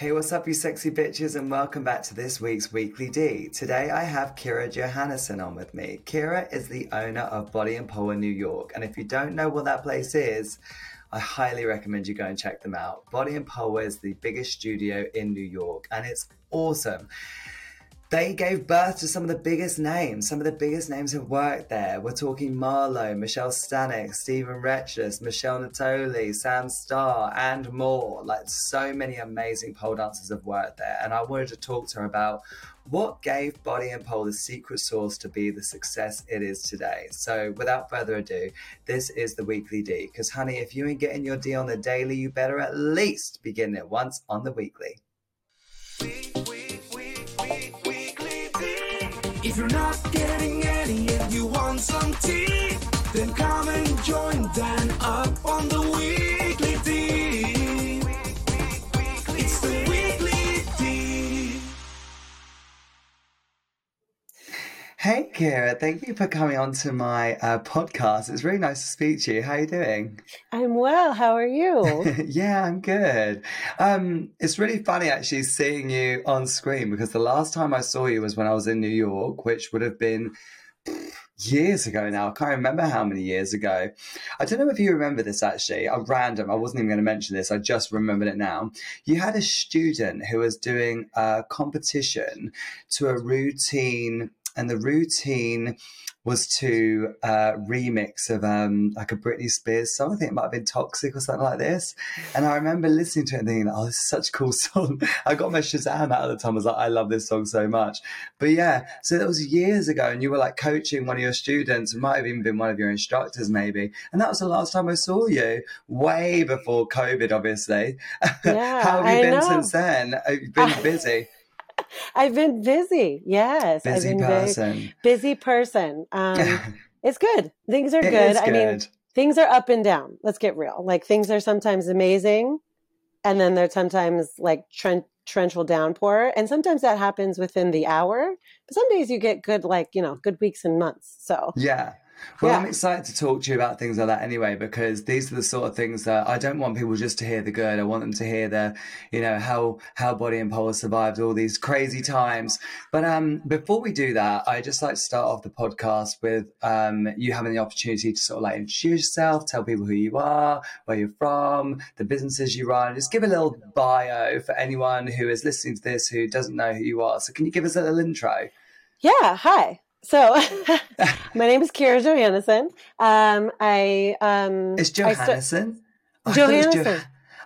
Hey, what's up, you sexy bitches, and welcome back to this week's Weekly D. Today I have Kyra Johannesen on with me. Kyra is the owner of Body and Pole in New York, and if you don't know what that place is, I highly recommend you go and check them out. Body and Pole is the biggest studio in New York, and it's awesome. They gave birth to some of the biggest names. Some of the biggest names have worked there. We're talking Marlo, Michelle Stanek, Stephen Retchless, Michelle Natoli, Sam Starr, and more. Like so many amazing pole dancers have worked there. And I wanted to talk to her about what gave Body and Pole the secret sauce to be the success it is today. So without further ado, this is the weekly D. Because honey, if you ain't getting your D on the daily, you better at least begin it once on the weekly. If you're not getting any and you want some tea, then come and join Dan up on the weekly Hey, Kyra, thank you for coming on to my uh, podcast. It's really nice to speak to you. How are you doing? I'm well. How are you? yeah, I'm good. Um, it's really funny actually seeing you on screen because the last time I saw you was when I was in New York, which would have been years ago now. I can't remember how many years ago. I don't know if you remember this actually. I'm random. I wasn't even going to mention this. I just remembered it now. You had a student who was doing a competition to a routine and the routine was to uh, remix of um, like a Britney Spears song. I think it might have been Toxic or something like this. And I remember listening to it and thinking, oh, this is such a cool song. I got my Shazam out at the time. I was like, I love this song so much. But yeah, so that was years ago. And you were like coaching one of your students. Might have even been one of your instructors, maybe. And that was the last time I saw you, way before COVID, obviously. Yeah, How have you I been know. since then? Have you been busy? I've been busy. Yes, Busy I've been person. busy person. Um, it's good. Things are good. is I mean, things are up and down. Let's get real. Like things are sometimes amazing, and then there's sometimes like tren- torrential downpour, and sometimes that happens within the hour. But some days you get good, like you know, good weeks and months. So Yeah. Well, Yeah. I'm excited to talk to you about things like that anyway, because these are the sort of things that I don't want people just to hear the good. I want them to hear the, you know, how how Body and Pole survived all these crazy times. But um, before we do that, I just like to start off the podcast with um, you having the opportunity to sort of like introduce yourself, tell people who you are, where you're from, the businesses you run. Just give a little bio for anyone who is listening to this who doesn't know who you are. So, can you give us a little intro? yeah, hi. So my name is Kyra Johannesen. Um, I um, It's I sta- Johannesen. I Jo-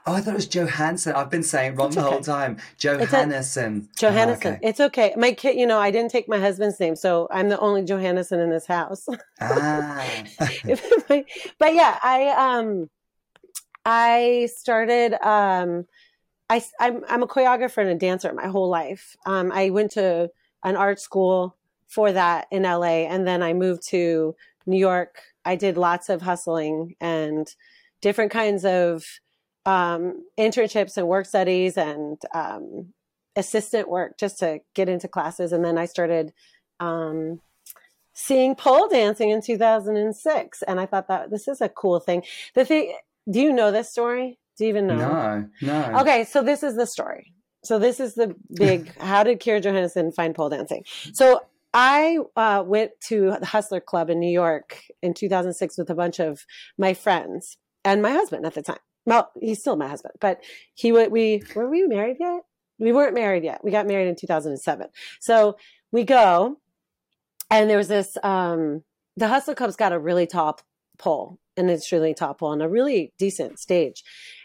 oh, I thought it was Johansson. I've been saying wrong It's the whole okay. time. a- Johannesen. Johannesen. Oh, okay. It's okay. My kid, you know, I didn't take my husband's name, so I'm the only Johannesen in this house. Ah. but yeah, I um I started um I I'm I'm a choreographer and a dancer my whole life. Um I went to an art school for that in LA and then I moved to New York. I did lots of hustling and different kinds of um internships and work studies and um assistant work just to get into classes and then I started um seeing pole dancing in 2006 and i thought that this is a cool thing. The thing do you know this story? Do you even know? No, no. okay so this is the story. So this is the big how did kyra johansson find pole dancing? So i uh, went to the hustler club in new york in 2006 with a bunch of my friends and my husband at the time. Well he's still my husband but he would we were we married yet? We weren't married yet. We got married in 2007 so we go and there was this um the hustler club's got a really tall pole and it's really tall pole and a really decent stage.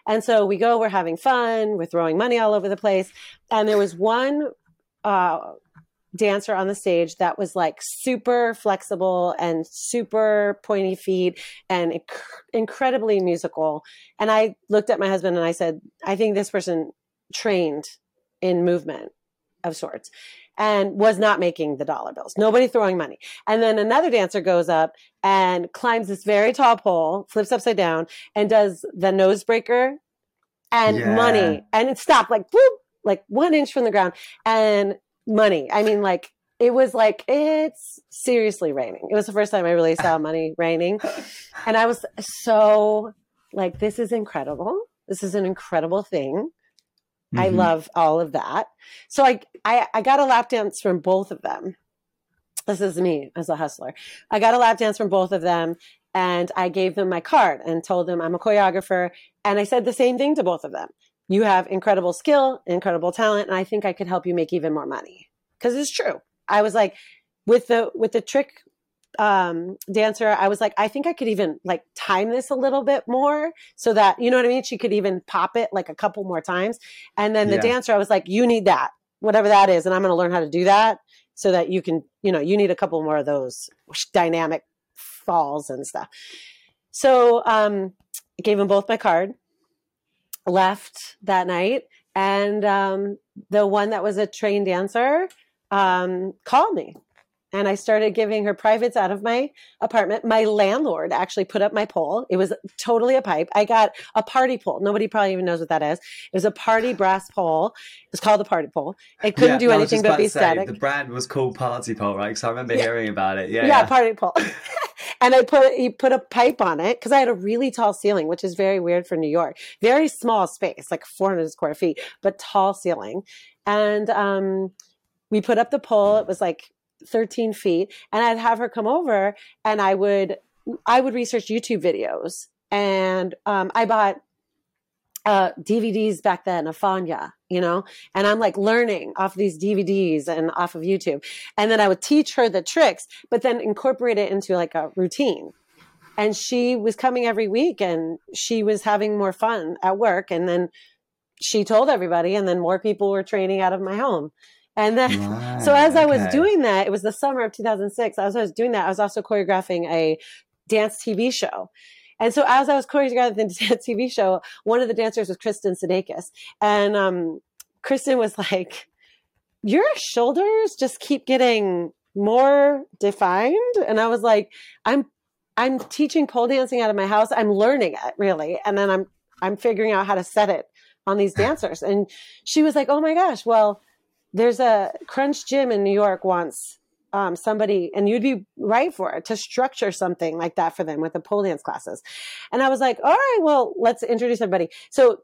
And so we go we're having fun we're throwing money all over the place. And there was one uh dancer on the stage that was like super flexible and super pointy feet and inc- incredibly musical and i looked at my husband and i said i think this person trained in movement of sorts and was not making the dollar bills. Nobody throwing money. And then another dancer goes up and climbs this very tall pole, flips upside down, and does the nose breaker and Yeah. money. And it stopped like whoop, like one inch from the ground and money. I mean, like it was like it's seriously raining. It was the first time I really saw money raining. And I was so like, this is incredible. This is an incredible thing. I Mhm. love all of that. So I, I I got a lap dance from both of them. This is me as a hustler. I got a lap dance from both of them and I gave them my card and told them I'm a choreographer and I said the same thing to both of them. You have incredible skill, incredible talent and I think I could help you make even more money. Cuz it's true. I was like with the with the trick um dancer i was like i think i could even like time this a little bit more so that you know what i mean she could even pop it like a couple more times and then the Yeah. dancer i was like you need that whatever that is and i'm going to learn how to do that so that you can you know you need a couple more of those dynamic falls and stuff so um I gave them both my card left that night and um the one that was a trained dancer um called me and I started giving her privates out of my apartment. My landlord actually put up my pole. It was totally a pipe. I got a party pole. Nobody probably even knows what that is. It was a party brass pole. It's called the party pole. It couldn't Yeah, do anything but be say, static. The brand was called Party Pole, right? Because I remember Yeah. hearing about it. Yeah, yeah, yeah. party pole. and I put he put a pipe on it because I had a really tall ceiling, which is very weird for New York. Very small space, like 400 square feet, but tall ceiling. And um, we put up the pole. It was like 13 feet, and I'd have her come over, and I would I would research YouTube videos, and um, I bought uh, DVDs back then of Fawnia, you know, and I'm like learning off these DVDs and off of YouTube. And then I would teach her the tricks, but then incorporate it into like a routine. And she was coming every week and she was having more fun at work. And then she told everybody, and then more people were training out of my home. And then, so Right, as I was doing that, it was the summer of 2006. As I was doing that, I was also choreographing a dance TV show. And so as I was choreographing the TV show, one of the dancers was Kristin Sudeikis. And um, Kristin was like, your shoulders just keep getting more defined. And I was like, I'm, I'm teaching pole dancing out of my house. I'm learning it really. And then I'm, I'm figuring out how to set it on these dancers. And she was like, oh my gosh, well, there's a crunch gym in New York wants um, somebody, and you'd be right for it to structure something like that for them with the pole dance classes. And I was like, all right, well, let's introduce everybody. So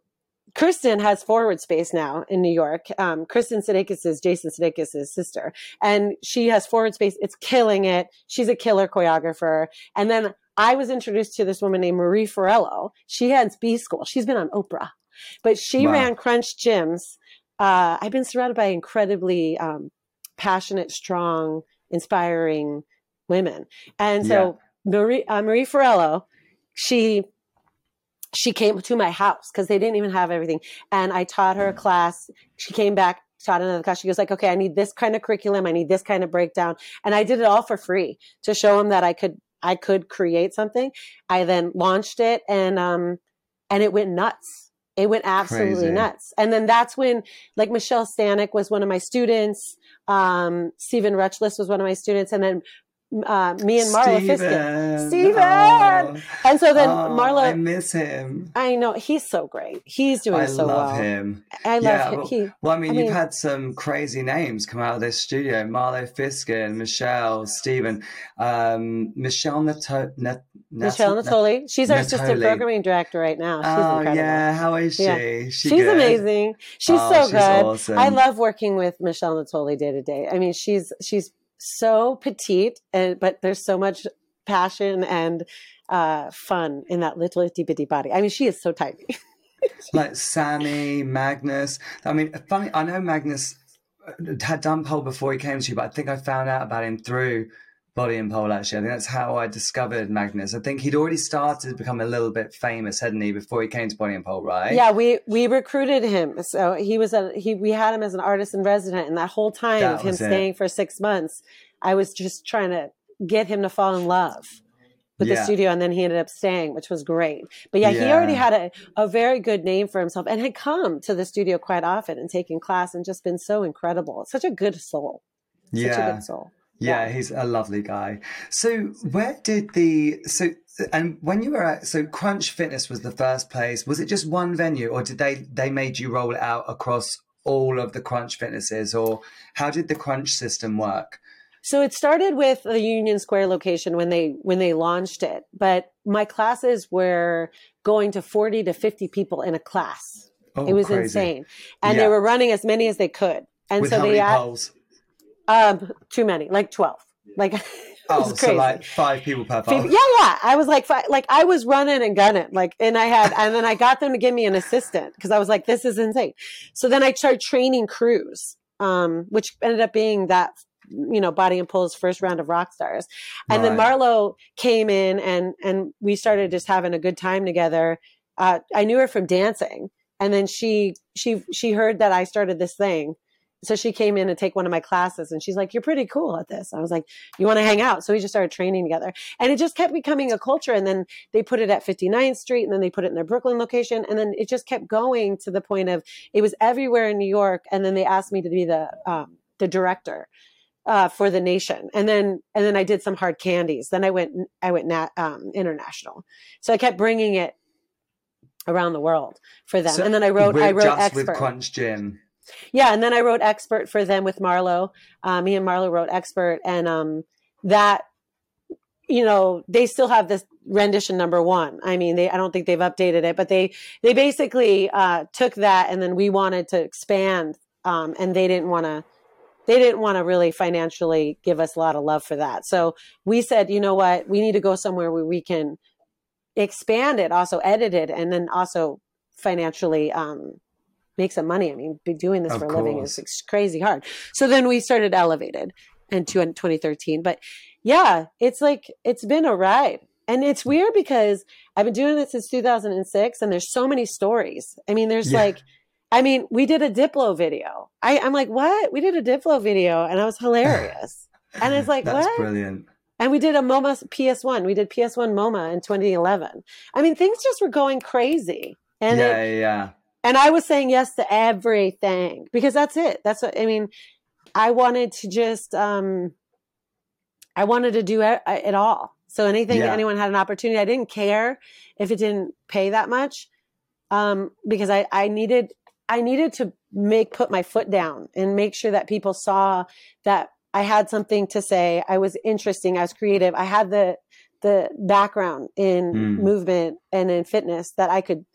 Kristin has forward space now in New York. Um, Kristin Sudeikis is Jason Sudeikis' sister, and she has forward space. It's killing it. She's a killer choreographer. And then I was introduced to this woman named Marie Forleo. She has B school. She's been on Oprah, but she Wow. ran Crunch Gyms. Uh, I've been surrounded by incredibly um, passionate, strong, inspiring women, and so Marie uh, Marie Forleo, she she came to my house because they didn't even have everything. And I taught her a class. She came back, taught another class. She goes like, okay, I need this kind of curriculum. I need this kind of breakdown. And I did it all for free to show them that I could, I could create something. I then launched it and, um, and it went nuts. It went absolutely Crazy. nuts. And then that's when like Michelle Stanek was one of my students. Um, Stephen Retchless was one of my students. And then, uh, me and Marlo Fisken. Steven. Steven! Oh. And so then Oh, Marla, I miss him. I know he's so great. He's doing I so love well. him. I love Yeah, him. well- he, Well, I mean, I you've had some crazy names come out of this studio: Marlo Fisken, Michelle, Stephen, um, Michelle Nato- Nat- Michelle Nat- Natoli. She's our assistant programming director right now. She's Oh incredible. yeah, how is she? Yeah. She She's good? amazing. She's Oh, so she's good. awesome. I love working with Michelle Natoli day to day. I mean, she's she's so petite, and but there's so much passion and uh, fun in that little itty bitty body. I mean, she is so tiny. like Sammy, Magnus. I mean, funny. I know Magnus uh, had done pole before he came to you, but I think I found out about him through Body and Pole. Actually, I think that's how I discovered Magnus. I think he'd already started to become a little bit famous, hadn't he, before he came to Body and Pole, right? Yeah, we we recruited him. So he was a he. We had him as an artist in resident, and that whole time That of him it. staying for six months, I was just trying to get him to fall in love with the studio, and then he ended up staying, which was great. But yeah, he already had a, a very good name for himself, and had come to the studio quite often and taken class, and just been so incredible. Such a good soul. Such a good soul. Yeah, Yeah. he's a lovely guy. So, where did the so and when you were at so Crunch Fitness was the first place? Was it just one venue, or did they they made you roll it out across all of the Crunch Fitnesses, or how did the Crunch system work? So it started with the Union Square location when they when they launched it, but my classes were going to 40 to 50 people in a class. Oh, it was crazy. insane, and Yeah. they were running as many as they could, and With so they many poles? Um too many, like twelve, like Oh, so like five people per. People- yeah, yeah. I was like, fi- like I was running and gunning, like, and I had, and then I got them to give me an assistant because I was like, this is insane. So then I started training crews, um, which ended up being that, you know, Body and Pole's first round of rock stars, and then Right. Marlo came in and and we started just having a good time together. Uh, I knew her from dancing, and then she she she heard that I started this thing. So she came in to take one of my classes and she's like, You're pretty cool at this. I was like, You want to hang out? So we just started training together and it just kept becoming a culture and then they put it at 59th street and then they put it in their brooklyn location and then it just kept going to the point of it was everywhere in new york and then they asked me to be the um, the director uh, for the nation and then and then i did some hard candies then i went i went nat, um, international so i kept bringing it around the world for them So and then i wrote i wrote just with expert Crunch Gym. Yeah, and then I wrote expert for them with Marlo. Uh, me and Marlo wrote expert, and um, that you know they still have this rendition number one. I mean, they I don't think they've updated it, but they they basically uh, took that, and then we wanted to expand, um, and they didn't want to. They didn't want to really financially give us a lot of love for that. So we said, you know what, we need to go somewhere where we can expand it, also edit it, and then also financially um, make some money. I mean, be doing this Of for a living is crazy hard. So then we started Elevated in two- 2013. But yeah, it's like, it's been a ride. And it's weird because I've been doing this since 2006 and there's so many stories. I mean, there's Yeah. like, I mean, we did a Diplo video. I, I'm like, what? We did a Diplo video and I was hilarious. And it's like, That's what? brilliant. And we did a MoMA PS1. We did PS1 MoMA in 2011. I mean, things just were going crazy. And yeah, it, yeah, yeah. And I was saying yes to everything because that's it. That's what I mean. I wanted to just, um, I wanted to do it, it all. So anything, Yeah. anyone had an opportunity, I didn't care if it didn't pay that much, um, because I, I needed, I needed to make, put my foot down and make sure that people saw that I had something to say. I was interesting. I was creative. I had the, the background in Mm. movement and in fitness that I could,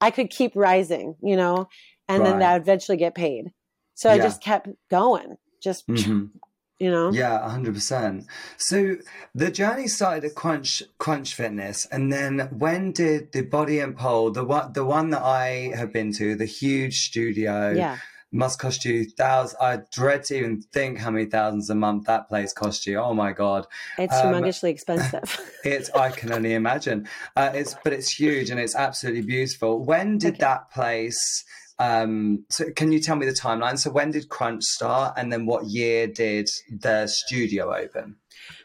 I could keep rising, you know, and then Right. that would eventually get paid. So I just kept going, just, Mhm. you know? Yeah, hundred percent. So the journey started at Crunch Crunch Fitness, and then when did the Body and Pole, the one the one that I have been to, the huge studio, Yeah. Must cost you thousands. I dread to even think how many thousands a month that place cost you. Oh my god, It's Um, humongously expensive. it's I can only imagine. Uh, it's but it's huge and it's absolutely beautiful. When did Okay. that place? Um, so can you tell me the timeline? So when did Crunch start, and then what year did the studio open?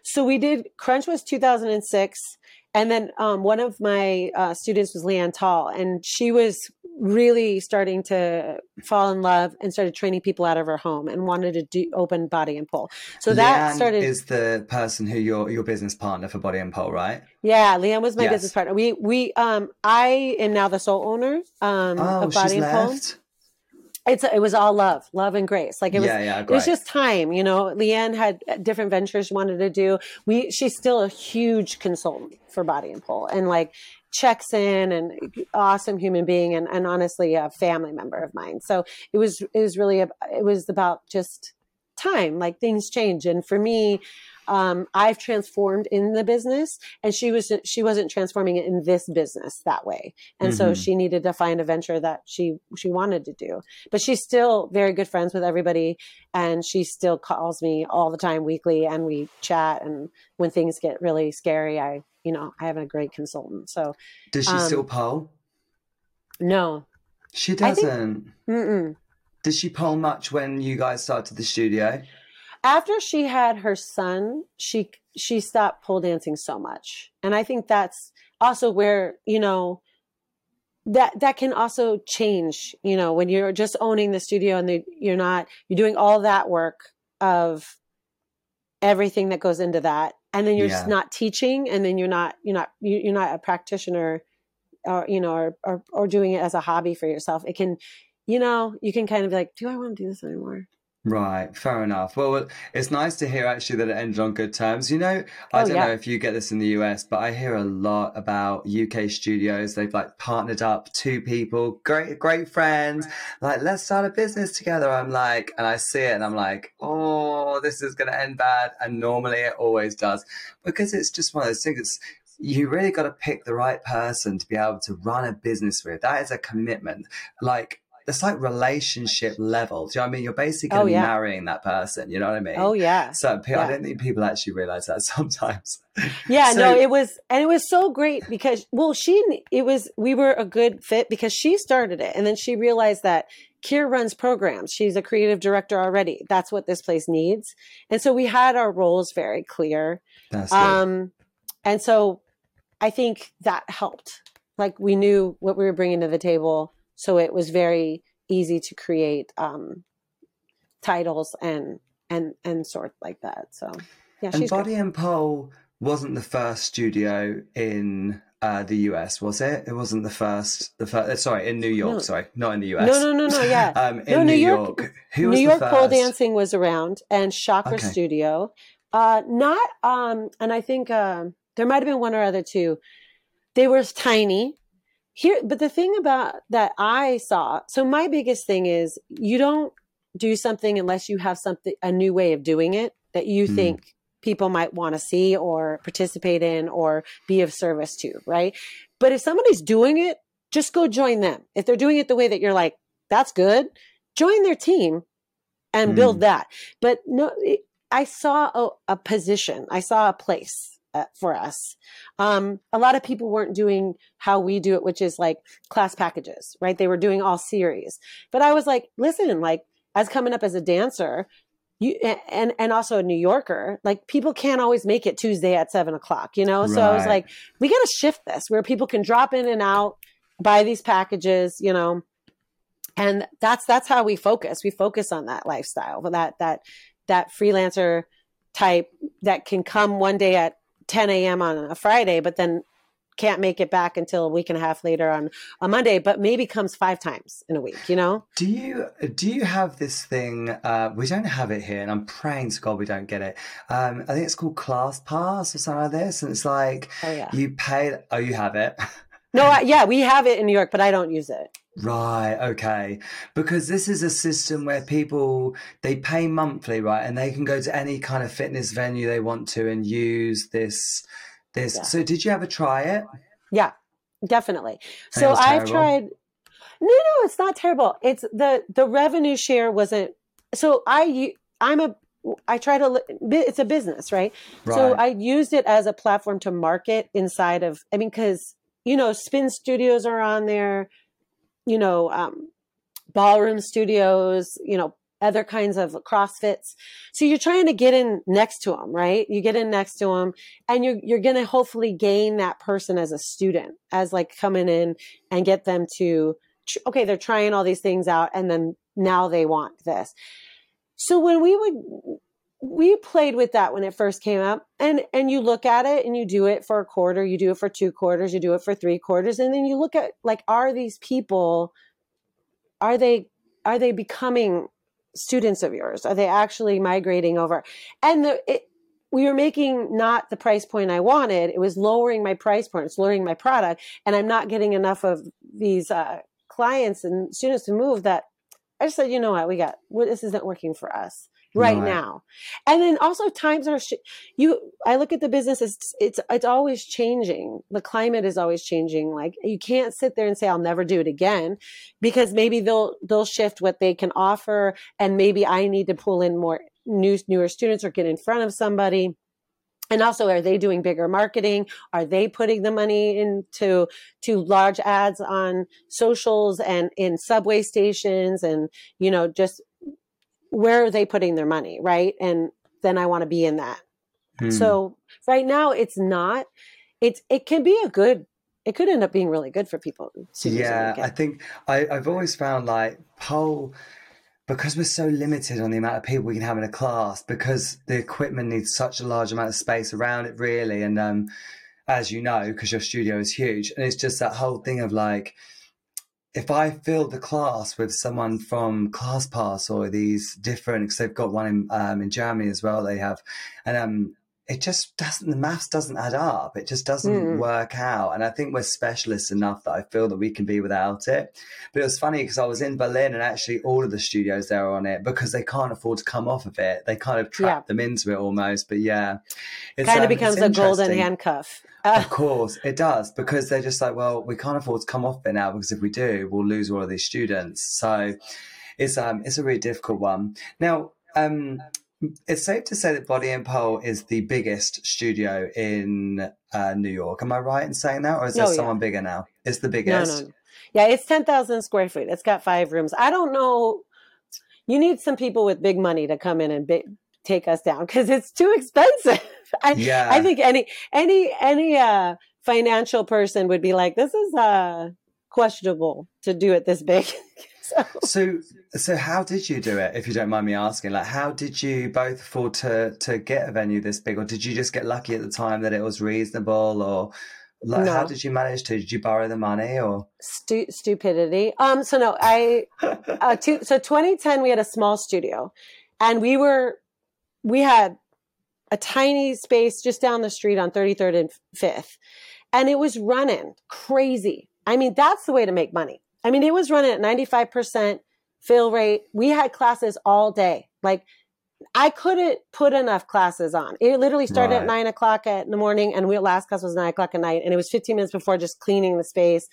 so we did, Crunch was 2006. And then um, one of my uh, students was Leanne Tall, and she was really starting to fall in love and started training people out of her home and wanted to do open body and pole. So that Leanne started. is the person who your your business partner for Body and Pole, right? yeah, Leanne was my Yes. business partner. We we um I am now the sole owner um Oh, of Body and Pole. left. It's it was all love, love and grace. Like it was yeah, yeah, it was just time you know leanne had different ventures she wanted to do we she's still a huge consultant for body and pole and like checks in and awesome human being and, and honestly a family member of mine. So it was it was really a, it was about just time like things change. And for me um, i've transformed in the business and she was she wasn't transforming it in this business that way and so Mhm. she needed to find a venture that she she wanted to do but she's still very good friends with everybody and she still calls me all the time weekly and we chat and when things get really scary i you know i have a great consultant so Does she um, still pole? no She doesn't. Mm-mm. Did she pole much when you guys started the studio? After she had her son she she stopped pole dancing so much. And i think that's also where you know that that can also change you know when you're just owning the studio and the, you're not you're doing all that work of everything that goes into that. And then you're just not teaching and then you're not you're not you- you're not a practitioner or you know or, or or doing it as a hobby for yourself. It can you know you can kind of be like do i want to do this anymore Right, fair enough. Well, it's nice to hear actually that it ended on good terms. You know, I Oh, don't yeah. know if you get this in the US, but I hear a lot about UK studios. They've like partnered up two people, great, great friends, like, let's start a business together. I'm like, and I see it and I'm like, oh, this is going to end bad. And normally it always does because it's just one of those things. It's, you really got to pick the right person to be able to run a business with. That is a commitment. Like, it's like relationship level. Do you know what I mean? You're basically Oh, yeah. marrying that person. You know what I mean? Oh yeah. So pe- I don't think people actually realize that sometimes. Yeah, So- no, it was, and it was so great because, well, she, it was, we were a good fit because she started it, and then she realized that Kier runs programs. She's a creative director already. That's what this place needs, and so we had our roles very clear. That's good. Um, and so I think that helped. Like we knew what we were bringing to the table, so it was very easy to create um, titles and and and sort like that. So yeah, and. Body and Pole wasn't the first studio in uh, the US, was it? It wasn't the first. The first. Sorry, in New York. No. Sorry, not in the US. No, no, no, no, yeah. um, in No, New, New York. York- Who was New York pole dancing was around and Chakra Okay. Studio. Uh, not um, and I think um, there might have been one or other too. They were tiny here, but the thing about that I saw. So my biggest thing is you don't do something unless you have something a new way of doing it that you Mm. think people might want to see or participate in or be of service to, right? But if somebody's doing it, just go join them. If they're doing it the way that you're like, that's good, join their team and build that. But no, I saw a, a position, I saw a place uh, for us. Um, a lot of people weren't doing how we do it, which is like class packages, right? They were doing all series. But I was like, listen, like as coming up as a dancer, you and and also a New Yorker, like people can't always make it Tuesday at seven o'clock, you know. So I was like, we got to shift this where people can drop in and out, buy these packages, you know, and that's that's how we focus. We focus on that lifestyle, that that that freelancer type that can come one day at 10 a.m. on a Friday, but then can't make it back until a week and a half later on a Monday, but maybe comes five times in a week, you know? Do you do you have this thing? Uh, we don't have it here, and I'm praying to God we don't get it. Um, I think it's called Class Pass or something like this, and it's like Oh yeah. you pay. Oh, you have it. No, I, yeah, we have it in New York, but I don't use it. Right, okay. Because this is a system where people they pay monthly, right? And they can go to any kind of fitness venue they want to and use this this. Yeah. So did you ever try it? Yeah, definitely. So I've tried. No, no, it's not terrible. It's the the revenue share wasn't. So I I'm a I try to. It's a business, right? So I used it as a platform to market inside of. I mean, because you know, spin studios are on there. You know, um, ballroom studios. You know, other kinds of CrossFits. So you're trying to get in next to them, right? You get in next to them, and you're you're going to hopefully gain that person as a student, as like coming in and get them to. Okay, they're trying all these things out, and then now they want this. So when we would we played with that when it first came up and and you look at it and you do it for a quarter you do it for two quarters you do it for three quarters and then you look at like are these people are they are they becoming students of yours? Are they actually migrating over? And the it, we were making not the price point i wanted it was lowering my price point it's lowering my product and i'm not getting enough of these uh, clients and students to move that i just said you know what? We got well, this isn't working for us right, Right. now. And then also times are sh- you i look at the business it's it's it's always changing. The climate is always changing. Like you can't sit there and say i'll never do it again because maybe they'll they'll shift what they can offer and maybe i need to pull in more new newer students or get in front of somebody. And also are they doing bigger marketing? Are they putting the money into to large ads on socials and in subway stations and you know just where are they putting their money right? And then i want to be in that. Hmm. so right now it's not. It's it can be a good it could end up being really good for people Yeah, I think I, I've always found like pole because we're so limited on the amount of people we can have in a class because the equipment needs such a large amount of space around it really and um as you know because your studio is huge and it's just that whole thing of like if I fill the class with someone from ClassPass or these different, because they've got one in um, in Germany as well, they have, and um, it just doesn't the maths doesn't add up it just doesn't Mm. work out and i think we're specialists enough that i feel that we can be without it but it was funny because i was in berlin and actually all of the studios there are on it because they can't afford to come off of it they kind of trap Yeah. them into it almost but yeah it kind of um, becomes a golden handcuff. Uh, Of course, it does because they're just like, well, we can't afford to come off it now because if we do, we'll lose all of these students. So it's um it's a really difficult one. Now, um, it's safe to say that Body and Pole is the biggest studio in uh, New York. Am I right in saying that, or is there Oh, yeah. someone bigger now? It's the biggest. no, no. Yeah, it's 10,000 square feet. It's got five rooms. I don't know. You need some people with big money to come in and bi- take us down because it's too expensive. I, Yeah, I think any any any uh financial person would be like, this is uh questionable to do it this big. so, So, so how did you do it? If you don't mind me asking, like, how did you both afford to to get a venue this big, or did you just get lucky at the time that it was reasonable, or like, how did you manage to? Did you borrow the money, or? stu- stupidity. Um. So no, I uh, two, so 2010 we had a small studio, and we were we had a tiny space just down the street on 33rd and 5th, and it was running crazy. I mean, that's the way to make money. I mean, it was running at 95% fill rate. We had classes all day. Like I couldn't put enough classes on. It literally started Right. at nine o'clock at in the morning, and we last class was nine o'clock at night, and it was 15 minutes before just cleaning the space.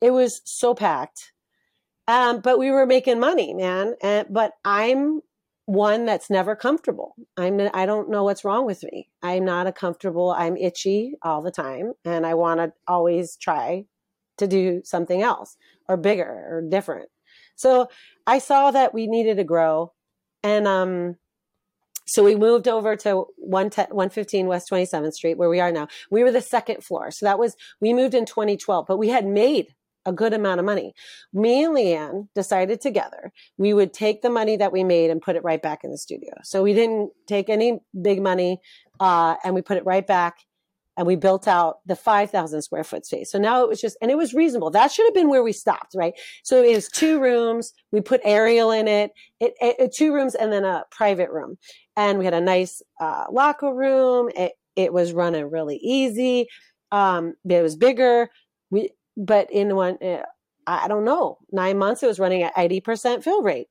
It was so packed, um, but we were making money, man. And but I'm one that's never comfortable. I'm I don't know what's wrong with me. I'm not a comfortable. I'm itchy all the time, and I want to always try to do something else or bigger or different. So I saw that we needed to grow, and um, so we moved over to 110 115 West 27th Street, where we are now. We were the second floor, so that was we moved in 2012, but we had made a good amount of money. Me and Leanne decided together we would take the money that we made and put it right back in the studio. So we didn't take any big money, uh, and we put it right back. And we built out the 5,000 square foot space. So now it was just, and it was reasonable. That should have been where we stopped, right? So it was two rooms. We put aerial in it, it, it, it- two rooms and then a private room. And we had a nice uh, locker room. It, it was running really easy. Um, it was bigger. We, but in one, uh, I don't know, nine months, it was running at 80% fill rate.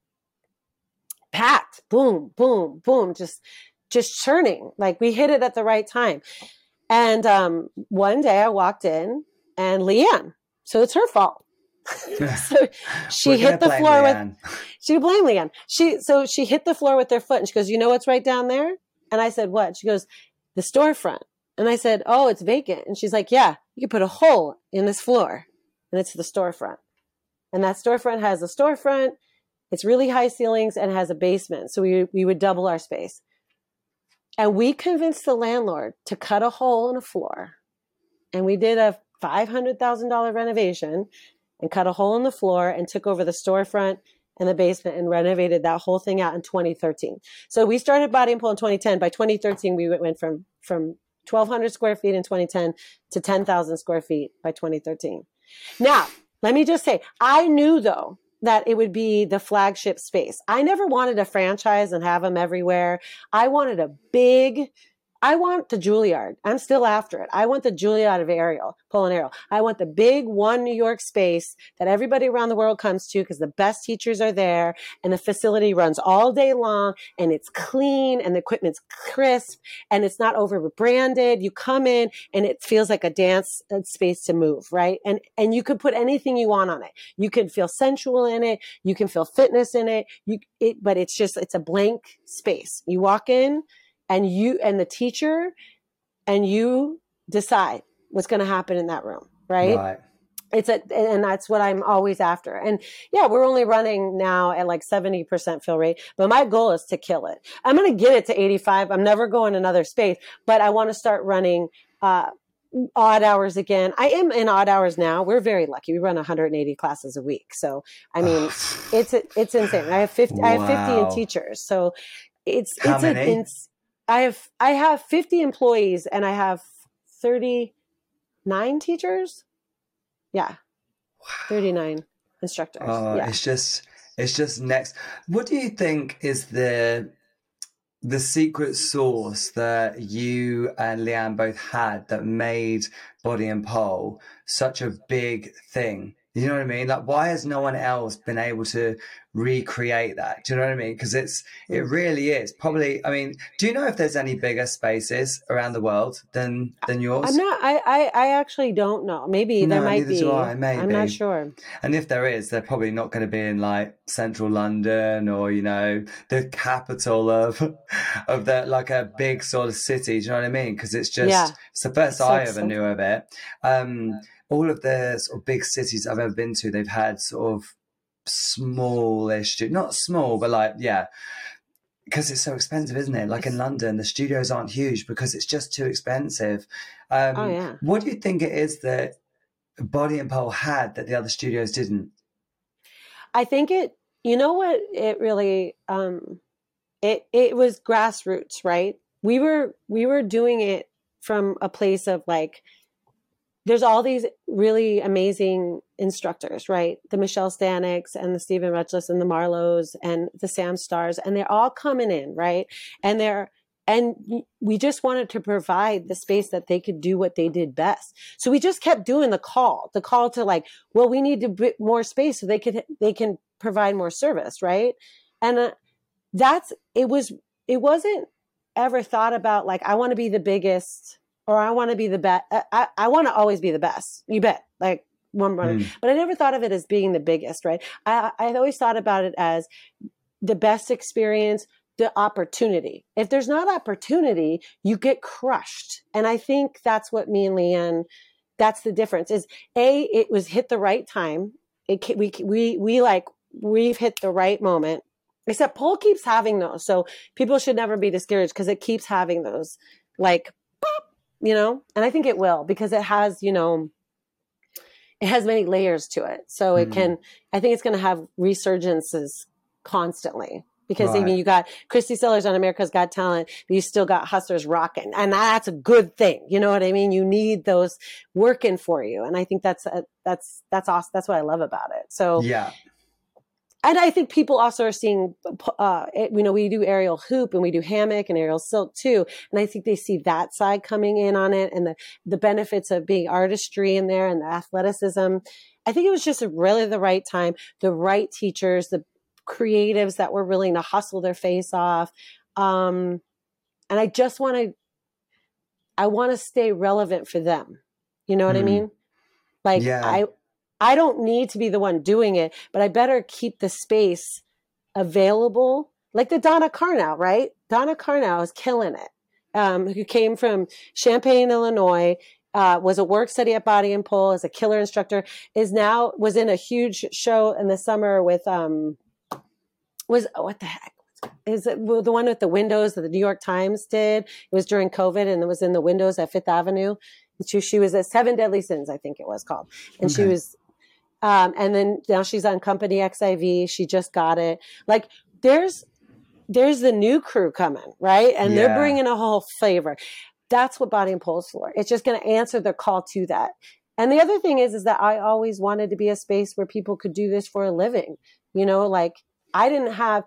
Packed, boom, boom, boom, just, just churning. Like we hit it at the right time. And um, one day I walked in and Leanne, so it's her fault. so she hit the floor with she blamed Leanne. She so she hit the floor with her foot and she goes, You know what's right down there? And I said, What? She goes, The storefront. And I said, Oh, it's vacant. And she's like, Yeah, you can put a hole in this floor and it's the storefront. And that storefront has a storefront, it's really high ceilings and has a basement. So we we would double our space. And we convinced the landlord to cut a hole in a floor. And we did a $500,000 renovation and cut a hole in the floor and took over the storefront and the basement and renovated that whole thing out in 2013. So we started Body and Pole in 2010. By 2013, we went from from 1,200 square feet in 2010 to 10,000 square feet by 2013. Now, let me just say, I knew though that it would be the flagship space. I never wanted a franchise and have them everywhere. I wanted a big. I want the Juilliard. I'm still after it. I want the Juilliard of aerial, aerial. I want the big one New York space that everybody around the world comes to because the best teachers are there and the facility runs all day long and it's clean and the equipment's crisp and it's not over branded. You come in and it feels like a dance uh, space to move, right? And and you could put anything you want on it. You can feel sensual in it. You can feel fitness in it. You it, but it's just it's a blank space. You walk in and you and the teacher and you decide what's going to happen in that room, right? Right. it's a and that's what i'm always after. And yeah we're only running now at like 70% fill rate but my goal is to kill it. I'm going to get it to 85 i'm never going another space but i want to start running uh odd hours again. I am in odd hours now. We're very lucky. We run 180 classes a week. So i mean it's it's insane. I have 50 i have 50 in teachers. So it's How it's many? a ins- i have i have 50 employees and i have 39 teachers yeah 39 instructors. Oh, yeah. it's just it's just next. What do you think is the the secret sauce that you and Leanne both had that made Body and Pole such a big thing? You know what I mean? Like, why has no one else been able to recreate that? Do you know what I mean? Because it's it really is probably. I mean, do you know if there's any bigger spaces around the world than than yours? I'm not. I, I. I actually don't know. Maybe there might be. do I, I'm not sure. And if there is, they're probably not going to be in like central London or you know the capital of of the like a big sort of city. Do you know what I mean? Because it's just Yeah. it's the first It's so I ever exciting. knew of it. Um, all of the sort of big cities I've ever been to, they've had sort of smallish, not small, but like yeah. Because it's so expensive, isn't it? Like in London, the studios aren't huge because it's just too expensive. Um, Oh, yeah. What do you think it is that Body and Pole had that the other studios didn't? I think it. You know what? It really. Um, it it was grassroots, right? We were we were doing it from a place of like. There's all these really amazing instructors, right? The Michelle Staneks and the Stephen Retchless and the Marlows and the Sam Starrs, and they're all coming in, right? And they're and we just wanted to provide the space that they could do what they did best. So we just kept doing the call, the call to like, well, we need to bit more space so they could they can provide more service, right? And uh, that's it was it wasn't ever thought about like I want to be the biggest or I want to be the best. I, I want to always be the best. You bet. Like one runner. Mm. But I never thought of it as being the biggest, right? I I always thought about it as the best experience, the opportunity. If there's not opportunity, you get crushed. And I think that's what me and Leanne, that's the difference is A, it was hit the right time. It we we we like we've hit the right moment. Except pole keeps having those. So people should never be discouraged because it keeps having those like you know? And I think it will because it has, you know, it has many layers to it. So it Mhm. can I think it's going to have resurgences constantly because Right. even you got Kristy Sellars on America's Got Talent, but you still got hustlers rocking, and that's a good thing. You know what I mean? You need those working for you, and I think that's a, that's that's awesome. That's what I love about it. So Yeah. And I think people also are seeing, uh, it- you know, we do aerial hoop and we do hammock and aerial silk too, and I think they see that side coming in on it and the the benefits of being artistry in there and the athleticism. I think it was just really the right time, the right teachers, the creatives that were willing to hustle their face off, um, and I just want to, I want to stay relevant for them. You know what I Mhm. mean? Like Yeah. I I don't need to be the one doing it, but I better keep the space available. Like the Donna Carnow, right? Donna Carnow is killing it. Um, who came from Champaign, Illinois, uh, was a work study at Body and Pole as a killer instructor, is now was in a huge show in the summer with um was what the heck is it well, the one with the windows that the New York Times did? It was during COVID and it was in the windows at Fifth Avenue. She, she was at Seven Deadly Sins, I think it was called, and she was um, and then now she's on Company XIV. She just got it. Like there's there's the new crew coming, right? And Yeah. they're bringing a whole flavor. That's what Body and Pole's for. It's just going to answer the call to that. And the other thing is, is that I always wanted to be a space where people could do this for a living. You know, like I didn't have,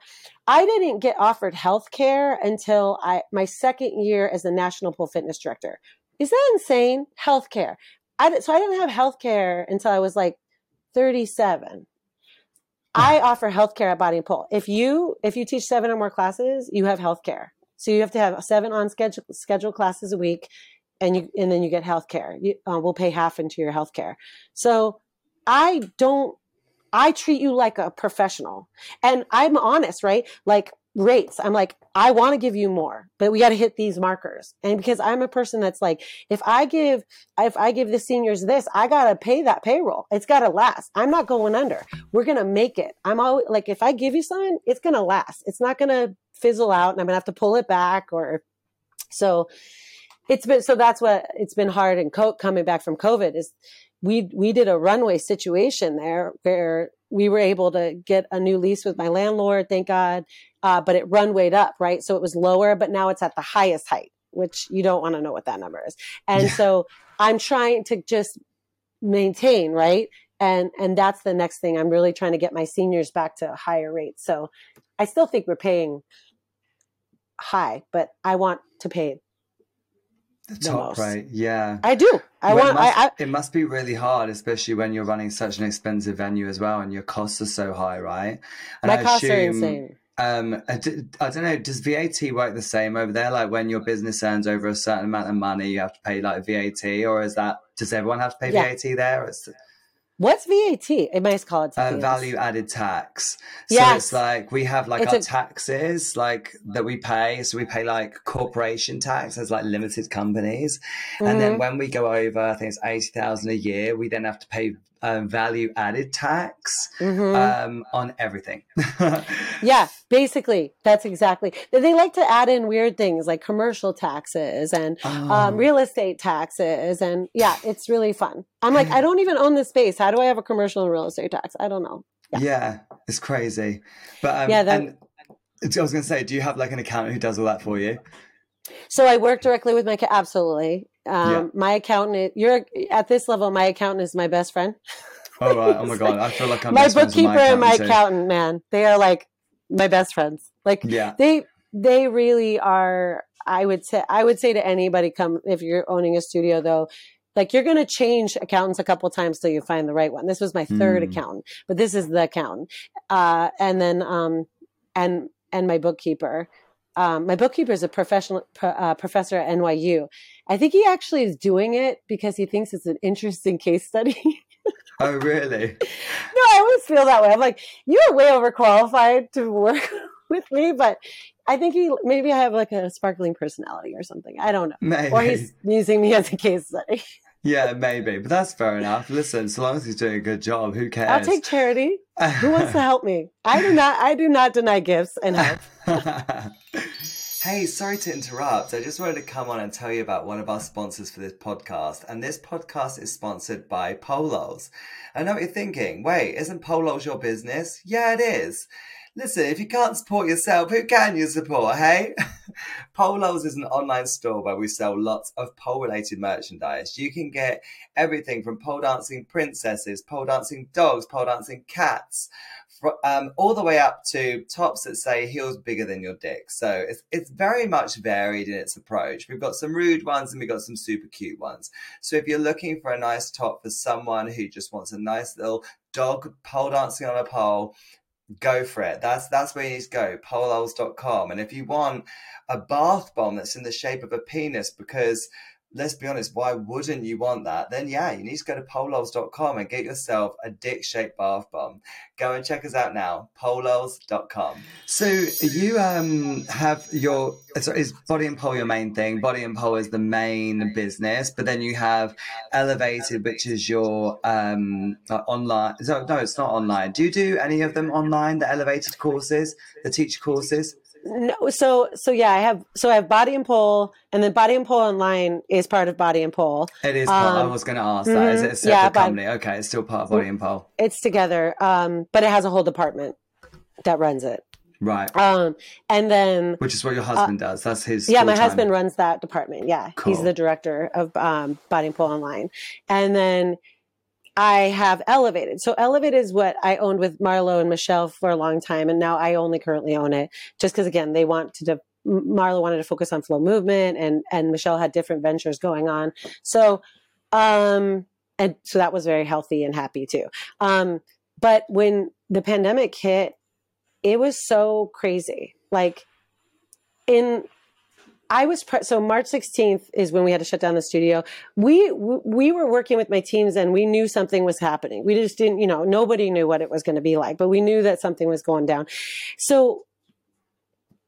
I didn't get offered health care until I my second year as the national pole fitness director. Is that insane? Health care. I so I didn't have health care until I was like 37. I offer healthcare at Body and Pole. If you if you teach seven or more classes, you have healthcare. So you have to have seven on schedule scheduled classes a week, and you and then you get healthcare. You, uh, we'll pay half into your healthcare. So I don't. I treat you like a professional, and I'm honest, right? Like rates. I'm like, I want to give you more, but we got to hit these markers. And because I'm a person that's like, if I give, if I give the seniors this, I got to pay that payroll. It's got to last. I'm not going under. We're going to make it. I'm always like, if I give you something, it's going to last. It's not going to fizzle out and I'm going to have to pull it back or so it's been, so that's what it's been hard and co- coming back from COVID is we, we did a runway situation there where we were able to get a new lease with my landlord, thank God. Uh, but it runwayed up, right? So it was lower, but now it's at the highest height, which you don't want to know what that number is. And Yeah. so I'm trying to just maintain, right? and and that's the next thing i'm really trying to get my seniors back to higher rates so i still think we're paying high but i want to pay The top rate, yeah. i do i Well, want it, must, I, I it must be really hard, especially when you're running such an expensive venue as well, and your costs are so high, right? And my I costs are assume, insane Um, I, d- I don't know. Does VAT work the same over there? Like when your business earns over a certain amount of money, you have to pay like VAT, or is that does everyone have to pay Yeah. VAT there? It's what's vat it might call it uh, value added tax. So Yes. it's like we have like It's our a- taxes like that we pay. So we pay like corporation tax as like limited companies, and then Mhm. when we go over, I think it's eighty thousand a year, we then have to pay um, value added tax Mhm. um, on everything. Yeah, basically, that's exactly. They like to add in weird things like commercial taxes and Oh. um, real estate taxes, and yeah, it's really fun. I'm like, I don't even own the space. How do I have a commercial and real estate tax? I don't know. Yeah, it's crazy. But um, Yeah, that- and I was going to say, do you have like an accountant who does all that for you? So I work directly with my absolutely. Um, Yeah. My accountant, you're at this level. My accountant is my best friend. Oh right. Oh my god, I feel like I'm my best friends with bookkeeper and my too. accountant, man, they are like my best friends. Like Yeah. they they really are i would say i would say to anybody come if you're owning a studio though like you're going to change accountants a couple times till you find the right one this was my third Mm. accountant but this is the accountant uh, and then um and and my bookkeeper um, my bookkeeper is a professional pro, uh, professor at nyu i think he actually is doing it because he thinks it's an interesting case study Oh really? no, I always feel that way. I'm like, you're way overqualified to work with me, but I think he maybe I have like a sparkling personality or something. I don't know. Maybe. Or he's using me as a case study. Yeah, maybe. But that's fair enough. Listen, so long as he's doing a good job, who cares? I'll take charity. Who wants to help me? I do not. I do not deny gifts and help. hey, sorry to interrupt. I just wanted to come on and tell you about one of our sponsors for this podcast. And this podcast is sponsored by PoleLOLs. I know what you're thinking. Wait, isn't PoleLOLs your business? Yeah, it is. Listen, if you can't support yourself, who can you support, hey? PoleLOLs is an online store where we sell lots of pole related merchandise. You can get everything from pole dancing princesses, pole dancing dogs, pole dancing cats, um, all the way up to tops that say heels bigger than your dick. So it's, it's very much varied in its approach. We've got some rude ones and we've got some super cute ones. So if you're looking for a nice top for someone who just wants a nice little dog pole dancing on a pole, go for it. That's that's where you need to go, polelols.com. And if you want a bath bomb that's in the shape of a penis, because let's be honest, why wouldn't you want that? Then yeah, you need to go to polelols.com and get yourself a dick shaped bath bomb. Go and check us out now, polelols.com. So you um have your so is body and pole your main thing? Body and pole is the main business, but then you have elevated, which is your um uh, online. So no, it's not online. Do you do any of them online? The elevated courses, the teacher courses. No, so so yeah, I have so I have body and pole, and then body and pole online is part of body and pole. It is. Part, I Um, was going to ask that. Is it a separate yeah, but- company? Okay, it's still part of body and pole. It's together, um, but it has a whole department that runs it. Right. Um, and then Which is what your husband does. That's his. Uh, yeah, my husband runs that department. Yeah, he's the director of um, Body and Pole Online, and then I have Elevated. So Elevated is what I owned with Marlo and Michelle for a long time, and now I only currently own it, just because again they want to. De- Marlo wanted to focus on flow movement, and and Michelle had different ventures going on. So, um, and so that was very healthy and happy too. Um, but when the pandemic hit, it was so crazy. Like in I was pre- so March 16th is when we had to shut down the studio. We we were working with my teams and we knew something was happening. We just didn't, you know, nobody knew what it was going to be like, but we knew that something was going down. So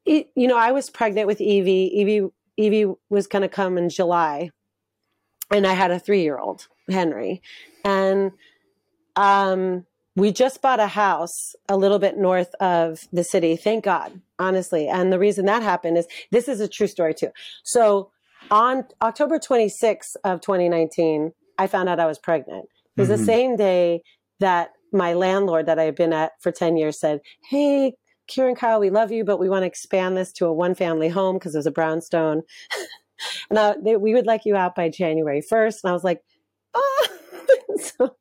it, you know, I was pregnant with Evie. Evie Evie was going to come in July, and I had a three year old Henry, and um, we just bought a house a little bit north of the city. Thank God, honestly. And the reason that happened is this is a true story too. So on October 26th of 2019, I found out I was pregnant. It was Mhm. the same day that my landlord that I had been at for 10 years said, Hey, Kieran Kyle, we love you, but we want to expand this to a one family home because there's a brownstone. and I, they, we would like you out by January 1st. And I was like, oh. so,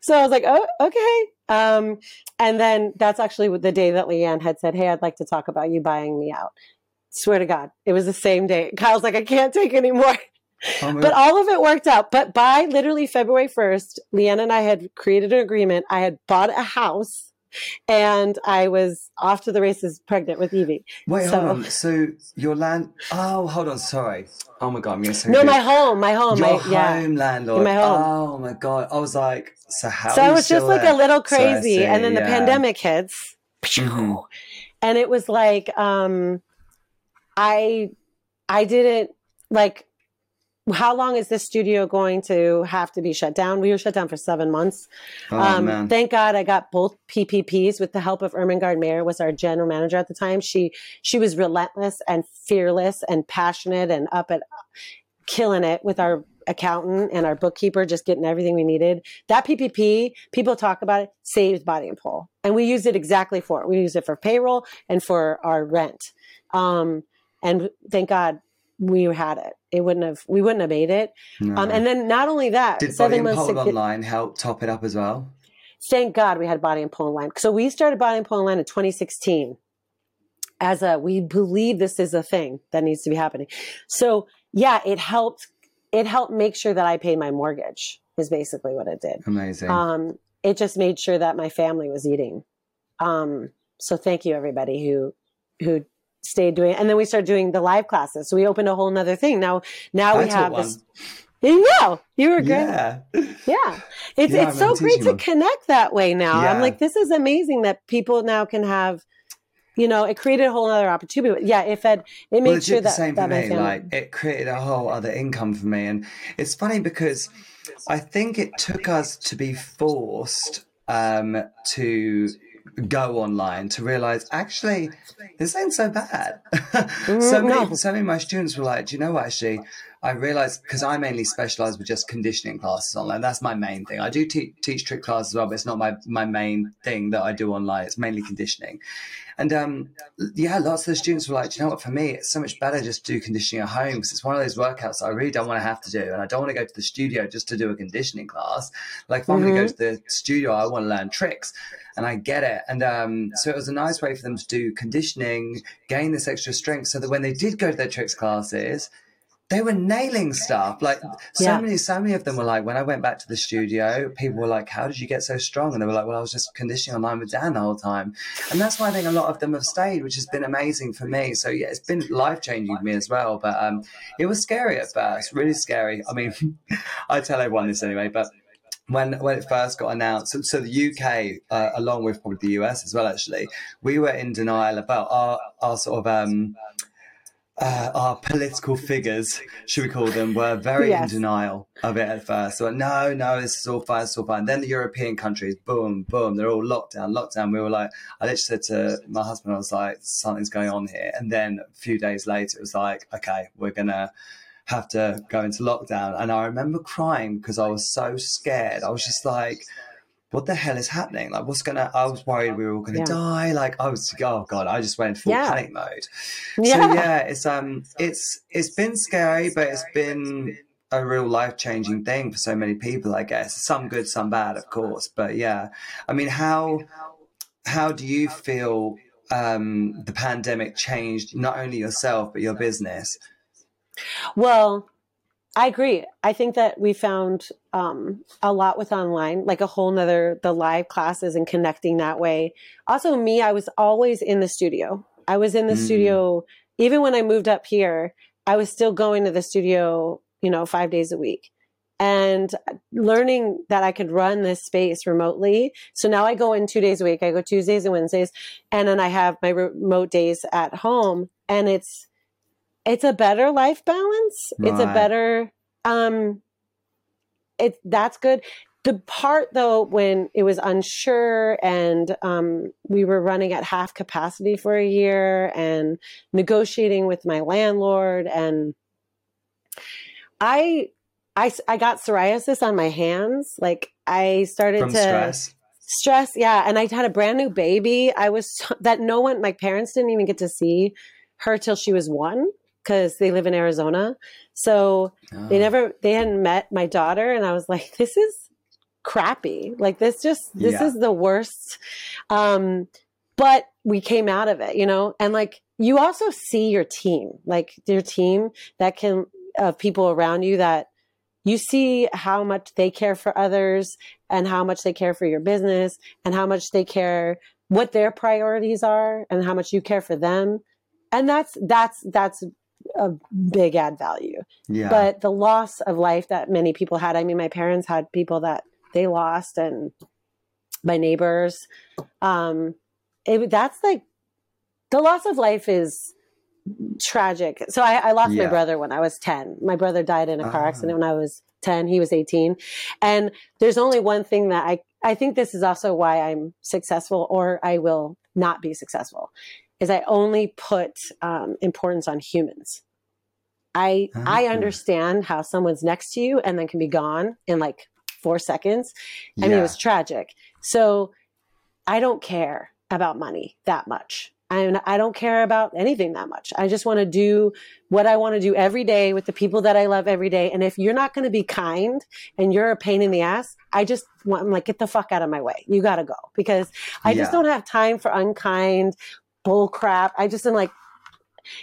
so I was like, oh, okay. Um, and then that's actually the day that Leanne had said, Hey, I'd like to talk about you buying me out. Swear to God, it was the same day. Kyle's like, I can't take anymore. Oh But all of it worked out. But by literally February 1st, Leanne and I had created an agreement. I had bought a house and I was off to the races pregnant with Evie. Wait, so- hold on. So your land? Oh, hold on. Sorry. Oh my god, I'm so No, good. my home, my home. Your my, yeah. landlord. My home. Oh my god. I was like, so how? So I was just like there? a little So crazy. see, and then the pandemic hits. Mhm. And it was like, um, I, I didn't like, how long is this studio going to have to be shut down? We were shut down for seven months. Oh um, thank God I got both PPPs with the help of Ermengarde Mayer was our general manager at the time. She she was relentless and fearless and passionate and up at killing it with our accountant and our bookkeeper, just getting everything we needed. That PPP, people talk about it, saved Body and Pole, and we used it exactly for it. We used it for payroll and for our rent. Um, and thank God we had it. It wouldn't have we wouldn't have made it. No. Um, and then not only that, Did Body seven and Pole Online help top it up as well? thank God we had Body and Pole Line. So we started Body and Pole Line in 2016 as a, we believe this is a thing that needs to be happening. So yeah, it helped, it helped make sure that I paid my mortgage is basically what it did. Amazing. Um, it just made sure that my family was eating. Um, so thank you everybody who, who stayed doing. And then we started doing the live classes. So we opened a whole nother thing. Now, now I we have one. this. You know, you were great. Yeah. Yeah. It's Yeah, it's so great to them. connect that way now. I'm like, this is amazing that people now can have, you know, it created a whole other opportunity. But yeah, it fed it made well, sure the that, same that for me. Like it created a whole other income for me, and it's funny because I think it took us to be forced um, to go online to realize actually this ain't so bad. so Mm, many, so many of my students were like, "Do you know what? Actually, I realized because I mainly specialize with just conditioning classes online. That's my main thing. I do te- teach trick classes as well, but it's not my my main thing that I do online. It's mainly conditioning." And um, yeah, lots of the students were like, you know what? For me, it's so much better just to do conditioning at home because it's one of those workouts that I really don't want to have to do, and I don't want to go to the studio just to do a conditioning class. Like if I'm going to go to the studio, I want to learn tricks, and I get it. And um, so it was a nice way for them to do conditioning, gain this extra strength, so that when they did go to their tricks classes, they were nailing stuff. Like so Yeah. many, so many of them were like, when I went back to the studio, people were like, "How did you get so strong?" And they were like, "Well, I was just conditioning online with Dan the whole time." And that's why I think a lot of them have stayed, which has been amazing for me. So yeah, it's been life changing for me as well. But um, it was scary at first, really scary. I mean, I tell everyone this anyway, but when when it first got announced, so, so the UK, uh, along with probably the US as well, actually, we were in denial about our our sort of um, uh, our political figures, should we call them, were very Yes. in denial of it at first. So no, no, this is all fine, it's all fine. Then the European countries, boom, boom, they're all locked down, locked down. We were like, I literally said to my husband, I was like, something's going on here. And then a few days later, it was like, okay, we're gonna have to go into lockdown. And I remember crying because I was so scared. I was just like, what the hell is happening? Like, what's gonna? I was worried we were all gonna Yeah. die. Like, I was, oh god, I just went into full Yeah. panic mode. Yeah. So yeah, it's um, it's it's been scary, but it's been a real life changing thing for so many people. I guess some good, some bad, of course. But yeah, I mean, how how do you feel um, the pandemic changed not only yourself but your business? Well, I agree. I think that we found um, a lot with online, like a whole nother the live classes and connecting that way. Also, me, I was always in the studio. I was in the Mm. studio even when I moved up here. I was still going to the studio, you know, five days a week, and learning that I could run this space remotely. So now I go in two days a week. I go Tuesdays and Wednesdays, and then I have my remote days at home, and it's it's a better life balance. It's a better um it that's good. The part though when it was unsure and um we were running at half capacity for a year and negotiating with my landlord and I I I got psoriasis on my hands. Like I started From to stress, stress yeah and i had a brand new baby i was that no one my parents didn't even get to see her till she was one because they live in arizona so they Oh. never they hadn't met my daughter and i was like this is crappy. Like this just this Yeah. is the worst. Um but we came out of it, you know? And like you also see your team, like your team that can of people around you that you see how much they care for others and how much they care for your business and how much they care what their priorities are and how much you care for them. And that's that's that's a big add value. Yeah. but the loss of life that many people had i mean my parents had people that they lost and my neighbors um it, that's like the loss of life is tragic. So i, I lost my brother when i was 10 my brother died in a car Ah. accident when i was 10 he was 18 and there's only one thing that i i think this is also why i'm successful or i will not be successful is i only put um, importance on humans I I understand how someone's next to you and then can be gone in like four seconds. I mean, it was tragic. So I don't care about money that much. I I don't care about anything that much. I just want to do what I want to do every day with the people that I love every day. And if you're not going to be kind and you're a pain in the ass, I just want I'm like get the fuck out of my way. You got to go because I just don't have time for unkind bull crap. I just am like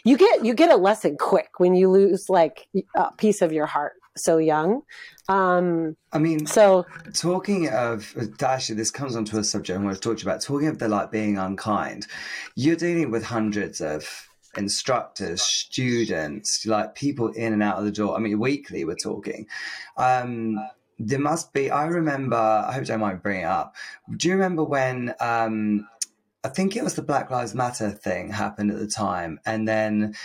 you get you get a lesson quick when you lose like a piece of your heart so young. Um, I mean, so talking of actually, this comes onto a subject I want to talk to you about. Talking of the like being unkind, you're dealing with hundreds of instructors, students, like people in and out of the door. I mean, weekly we're talking. Um, there must be. I remember. I hope you don't mind bringing it up. Do you remember when? Um, I think it was the Black Lives Matter thing happened at the time, and then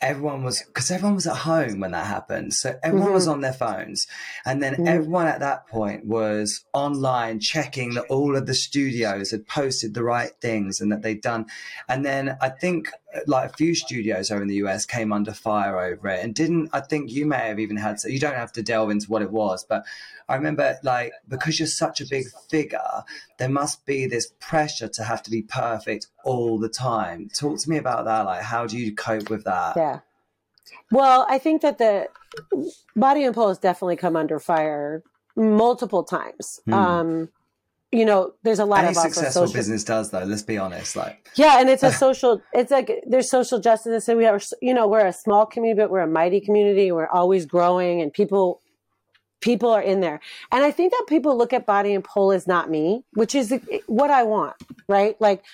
everyone was because everyone was at home when that happened, so everyone was on their phones, and then Mhm. everyone at that point was online checking that all of the studios had posted the right things and that they'd done, and then I think like a few studios over in the US came under fire over it, and didn't I think you may have even had so you don't have to delve into what it was, but I remember like because you're such a big figure, there must be this pressure to have to be perfect all the time. Talk to me about that. Like, how do you cope with that? yeah. Well, I think that the body and pole has definitely come under fire multiple times. Hmm. Um, you know, there's a lot Any of successful social business does, though. Let's be honest. Like, Yeah, and it's a social. It's like there's social justice, and we are. You know, we're a small community, but we're a mighty community. We're always growing, and people, people are in there. And I think that people look at body and pole as not me, which is what I want, right? Like,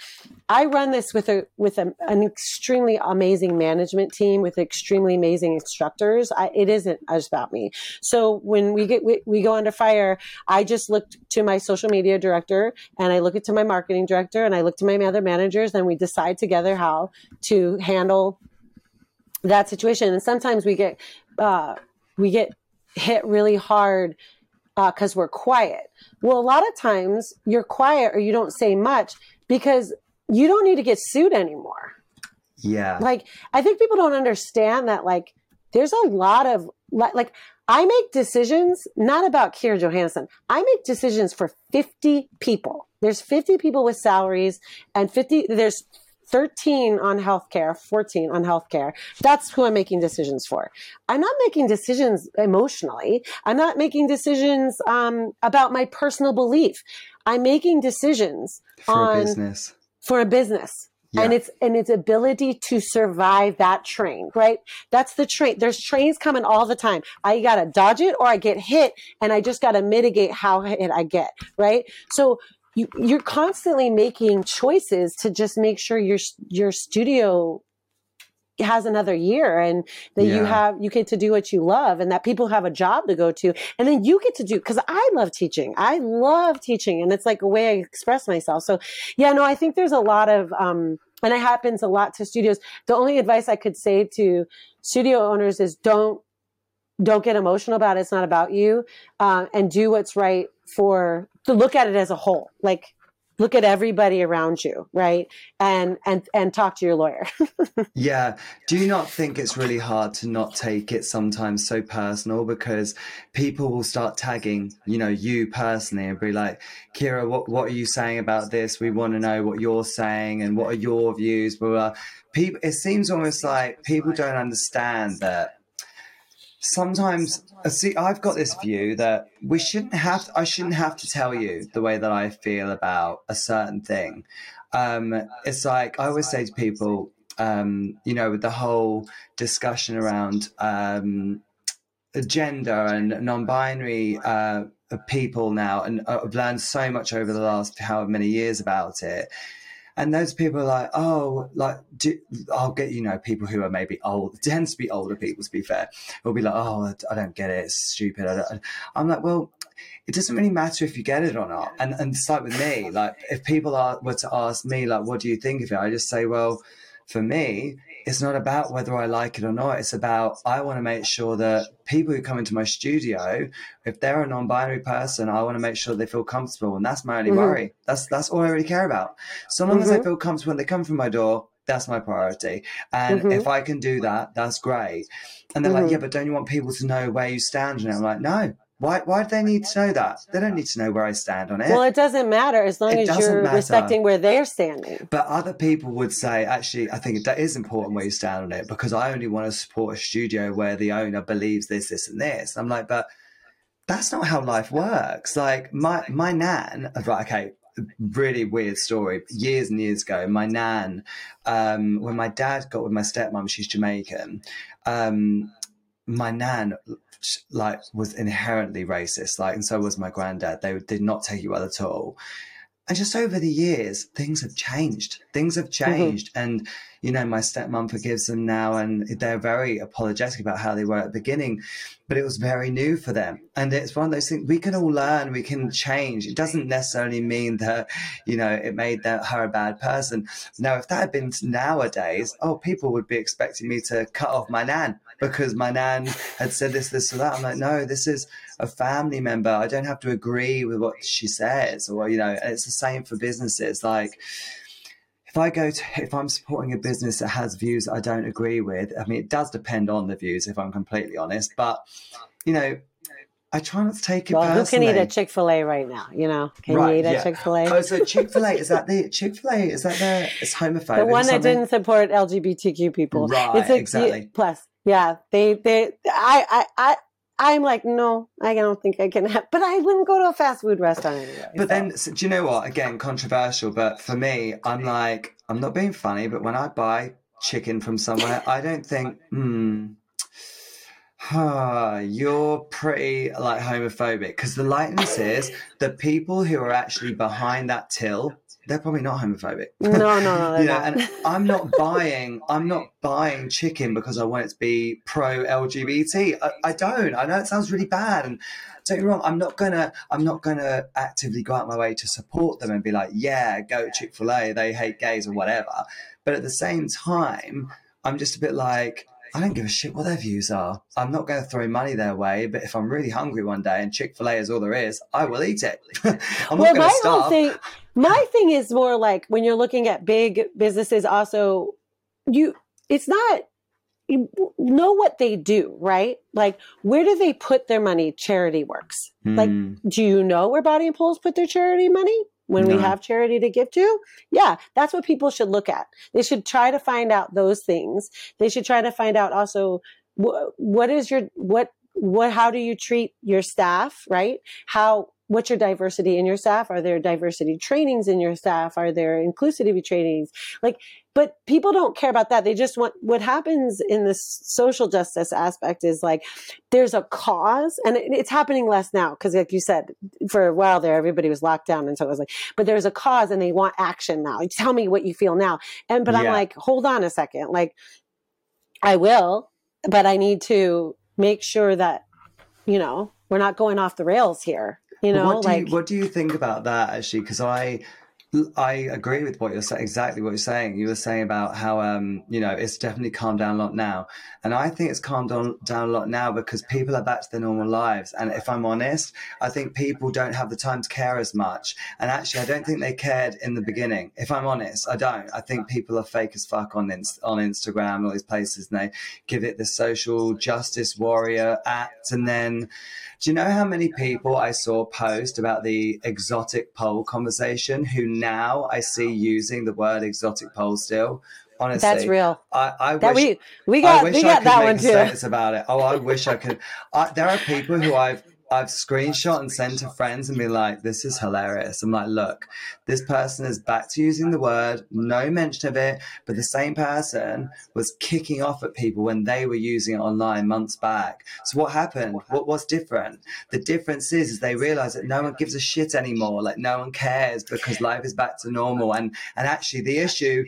I run this with a with a, an extremely amazing management team with extremely amazing instructors. I, it isn't just about me. So when we get we, we go under fire, I just look to my social media director and I look to my marketing director and I look to my other managers and we decide together how to handle that situation. And sometimes we get uh, we get hit really hard uh, because we're quiet. Well, a lot of times you're quiet or you don't say much because you don't need to get sued anymore. yeah, Like, I think people don't understand that, like, there's a lot of, li- like, I make decisions not about Kyra Johannesen. I make decisions for 50 people. There's 50 people with salaries and 50, there's 13 on healthcare, 14 on healthcare. That's who I'm making decisions for. I'm not making decisions emotionally. I'm not making decisions um, about my personal belief. I'm making decisions for on a business. for a business and its and its ability to survive that train right that's the train there's trains coming all the time i gotta dodge it or i get hit and i just gotta mitigate how hit i get right so you, you're constantly making choices to just make sure your your studio has another year and that you have you get to do what you love and that people have a job to go to and then you get to do because i love teaching. I love teaching and it's like a way i express myself. So yeah no i think there's a lot of um and it happens a lot to studios. The only advice i could say to studio owners is don't don't get emotional about it it's not about you uh, and do what's right for to look at it as a whole like look at everybody around you right and and and talk to your lawyer Yeah. Do you not think it's really hard to not take it sometimes so personal because people will start tagging, you know, you personally and be like, Kyra, what, what are you saying about this? We want to know what you're saying and what are your views, blah, blah. People, it seems almost like people don't understand that sometimes uh, see i've got this view that we shouldn't have i shouldn't have to tell you the way that i feel about a certain thing. Um it's like i always say to people um you know with the whole discussion around um gender and non-binary uh people now and uh, i've learned so much over the last however many years about it and those people are like, oh, like, do, I'll get, you know, people who are maybe old, tends to be older people, to be fair, will be like, oh, I don't get it, it's stupid. I am like, well, it doesn't really matter if you get it or not. And, and it's like with me, like, if people are, were to ask me, like, what do you think of it? I just say, well, for me, it's not about whether I like it or not. It's about I want to make sure that people who come into my studio, if they're a non-binary person, I want to make sure they feel comfortable, and that's my only mm-hmm. worry. That's that's all I really care about. So long mm-hmm. as they mm-hmm. feel comfortable when they come through my door, that's my priority. And mm-hmm. if I can do that, that's great. And they're like, mm-hmm. yeah, but don't you want people to know where you stand? And I'm like, no, why, why do they need to know that? They don't need to know where I stand on it. Well, it doesn't matter as long it as you're matter. respecting where they're standing. But other people would say, actually, I think that is important where you stand on it because I only want to support a studio where the owner believes this, this, and this. I'm like, but that's not how life works. Like my my nan, right? Okay, really weird story. Years and years ago, my nan, um, when my dad got with my stepmom, she's Jamaican. Um, my nan like was inherently racist, like, and so was my granddad. They did not take it well at all. And just over the years, things have changed. Things have mm-hmm. changed, mm-hmm. and you know, my stepmom forgives them now, and they're very apologetic about how they were at the beginning. But it was very new for them, and it's one of those things we can all learn, we can change. It doesn't necessarily mean that you know it made that, her a bad person. Now, if that had been nowadays, oh, people would be expecting me to cut off my nan because my nan had said this, this, or that. I'm like, no, this is a family member. I don't have to agree with what she says, or you know, and it's the same for businesses. Like, if I go to, if I'm supporting a business that has views I don't agree with, I mean, it does depend on the views, if I'm completely honest. But you know, I try not to take it well, personally. Who can eat a Chick Fil A right now? You know, can right, you eat yeah. a Chick Fil A? Oh, so Chick Fil A is that the Chick Fil A? Is that the it's homophobic? The one that didn't support LGBTQ people. Right, it's a, exactly. Plus, yeah, they they I I I. I'm like, no, I don't think I can have, but I wouldn't go to a fast food restaurant anyway. But so. then, so, do you know what? Again, controversial, but for me, I'm like, I'm not being funny, but when I buy chicken from somewhere, I don't think, hmm, huh, you're pretty like homophobic. Because the lightness is the people who are actually behind that till they're probably not homophobic. No, no, no. you know, and I'm not buying. I'm not buying chicken because I want it to be pro LGBT. I, I, don't. I know it sounds really bad, and don't get me wrong. I'm not gonna. I'm not gonna actively go out my way to support them and be like, yeah, go Chick Fil A. They hate gays or whatever. But at the same time, I'm just a bit like. I don't give a shit what their views are. I'm not going to throw money their way, but if I'm really hungry one day and Chick fil A is all there is, I will eat it. I'm well, not going to starve. Thing, my thing is more like when you're looking at big businesses, also, you, it's not, you know what they do, right? Like, where do they put their money? Charity works. Mm. Like, hmm. do you know where Body and Pole's put their charity money? When no. we have charity to give to, yeah, that's what people should look at. They should try to find out those things. They should try to find out also wh- what is your what what how do you treat your staff, right? How what's your diversity in your staff? Are there diversity trainings in your staff? Are there inclusivity trainings? Like, but people don't care about that. They just want what happens in the social justice aspect is like there's a cause, and it's happening less now because, like you said, for a while there, everybody was locked down, and so it was like, but there's a cause, and they want action now. Tell me what you feel now, and but yeah. I'm like, hold on a second, like I will, but I need to make sure that you know we're not going off the rails here you know, what do like you, what do you think about that actually? Because I I agree with what you're saying. Exactly what you're saying. You were saying about how um, you know it's definitely calmed down a lot now, and I think it's calmed down, down a lot now because people are back to their normal lives. And if I'm honest, I think people don't have the time to care as much. And actually, I don't think they cared in the beginning. If I'm honest, I don't. I think people are fake as fuck on on Instagram and all these places, and they give it the social justice warrior act, and then do you know how many people I saw post about the exotic pole conversation who now I see using the word exotic pole still Honestly, That's real. I, I That wish we we I got wish we I could that make one too. about it. Oh, I wish I could. I, there are people who I've I've screenshot and sent to friends and be like, "This is hilarious." I'm like, "Look, this person is back to using the word, no mention of it, but the same person was kicking off at people when they were using it online months back. So what happened? What was different? The difference is, is they realize that no one gives a shit anymore. Like no one cares because life is back to normal. And and actually, the issue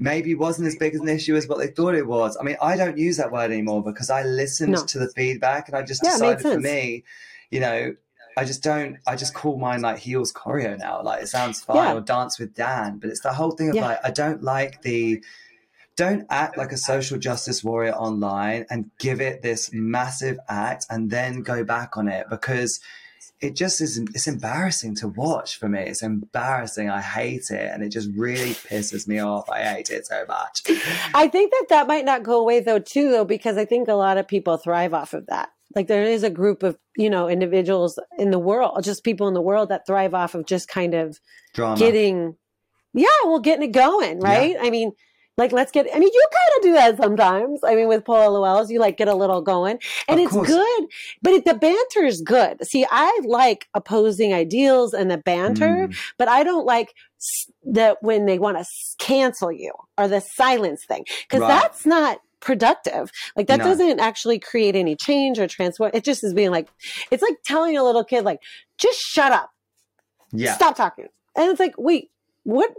maybe wasn't as big as an issue as what they thought it was. I mean, I don't use that word anymore because I listened No. to the feedback and I just Yeah, decided for me, you know. I just don't. I just call mine like heels choreo now. Like it sounds fine, Yeah. or dance with Dan. But it's the whole thing of Yeah. like I don't like the don't act like a social justice warrior online and give it this massive act and then go back on it because it just is it's embarrassing to watch for me it's embarrassing i hate it and it just really pisses me off i hate it so much I think that that might not go away though, too, though, because I think a lot of people thrive off of that. Like there is a group of you know individuals in the world, just people in the world that thrive off of just kind of drama getting, yeah, well, getting it going, right? I mean, like let's get. I mean, you kind of do that sometimes. I mean, with PoleLOLs, you like get a little going, and Of it's course. good. But it, the banter is good. See, I like opposing ideals and the banter, Mm. but I don't like that when they want to cancel you or the silence thing because Right. that's not productive. Like that No. doesn't actually create any change or transform. It just is being like, it's like telling a little kid like, just shut up, yeah stop talking, and it's like, wait, what?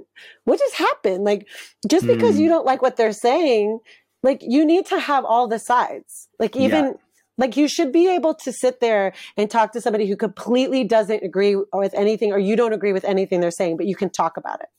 What just happened? Like, just because Mm. you don't like what they're saying, like you need to have all the sides. Like even. Like you should be able to sit there and talk to somebody who completely doesn't agree with anything, or you don't agree with anything they're saying, but you can talk about it.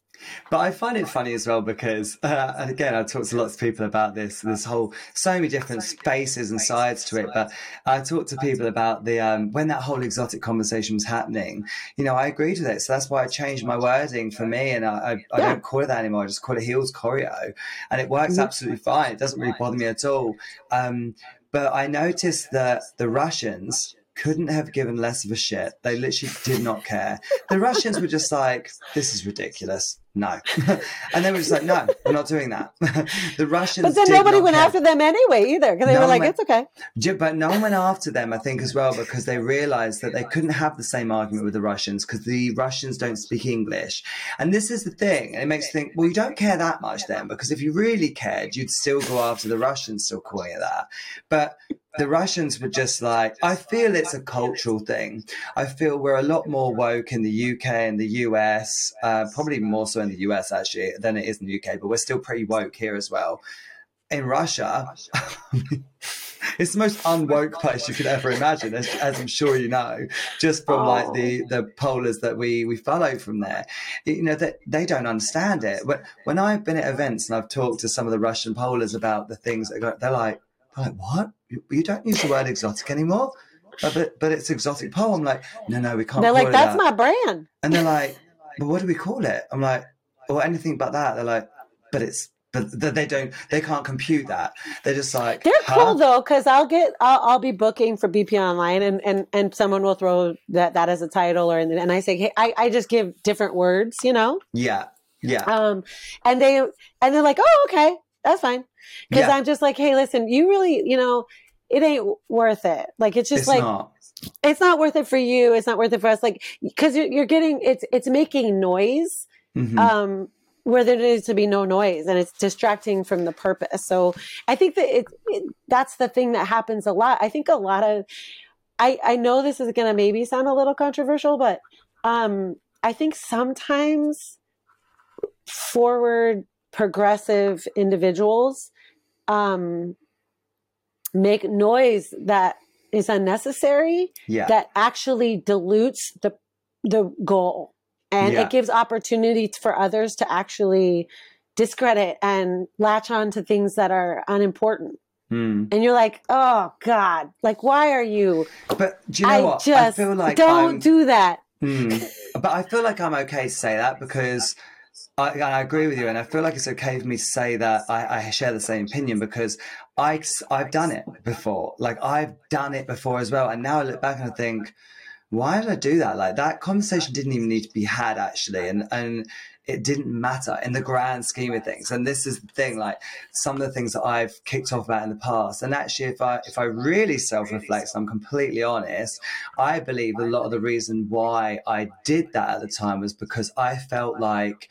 But I find it funny as well because, uh, and again, I've talked to lots of people about this, this whole, so many different spaces and sides to it. But I talked to people about the, um, when that whole exotic conversation was happening, you know, I agreed with it. So that's why I changed my wording for me. And I, I, I don't call it that anymore. I just call it heels choreo. And it works Mhm. absolutely fine. It doesn't really bother me at all. Um, but I noticed that the Russians couldn't have given less of a shit. They literally did not care. The Russians were just like, this is ridiculous. No. and they were just like, no, we're not doing that. the Russians. But then nobody went care. after them anyway either because they No were like, went- it's okay. Yeah, but no one went after them, I think, as well, because they realized that they couldn't have the same argument with the Russians because the Russians don't speak English. And this is the thing. And it makes you think, well, you don't care that much then, because if you really cared, you'd still go after the Russians, still calling it that. But the Russians were just like, I feel it's a cultural thing. I feel we're a lot more woke in the UK and the US, uh, probably more so in the US actually than it is in the UK, but we're still pretty woke here as well. In Russia, it's the most unwoke place you could ever imagine, as, as I'm sure you know, just from like the the polers that we we follow from there. You know that they don't understand it. When when I've been at events and I've talked to some of the Russian polers about the things that go, they're like, they're like, what? You, don't use the word exotic anymore. But but it's exotic pole. I'm like, no, no, we can't. They're like, that's that." my brand. And they're like, but what do we call it? I'm like, or anything but that. They're like, but it's, but they don't, they can't compute that. They're just like, They're huh? cool though, because I'll get, I'll, I'll be booking for BP Online, and and and someone will throw that that as a title, or and I say, hey, I, I just give different words, you know, Yeah, yeah, um, and they and they're like, oh, okay, that's fine, because Yeah. I'm just like, hey, listen, you really, you know, it ain't worth it. Like it's just it's like not. it's not worth it for you. It's not worth it for us. Like because you're, you're getting it's it's making noise Mhm. um, where there needs to be no noise and it's distracting from the purpose. So I think that it, it that's the thing that happens a lot. I think a lot of I I know this is going to maybe sound a little controversial, but um, I think sometimes forward progressive individuals um, make noise that is unnecessary yeah, that actually dilutes the the goal and Yeah. it gives opportunity for others to actually discredit and latch on to things that are unimportant Mm. and you're like oh god like why are you But do you know i what? just I feel like don't I'm, do that Hmm. But I feel like I'm okay to say that because I, I agree with you, and I feel like it's okay for me to say that I, I share the same opinion because I, I've done it before. Like I've done it before as well, and now I look back and I think, why did I do that? Like that conversation didn't even need to be had actually, and and it didn't matter in the grand scheme of things. And this is the thing, like some of the things that I've kicked off about in the past. And actually, if I if I really self reflect, I'm completely honest. I believe a lot of the reason why I did that at the time was because I felt like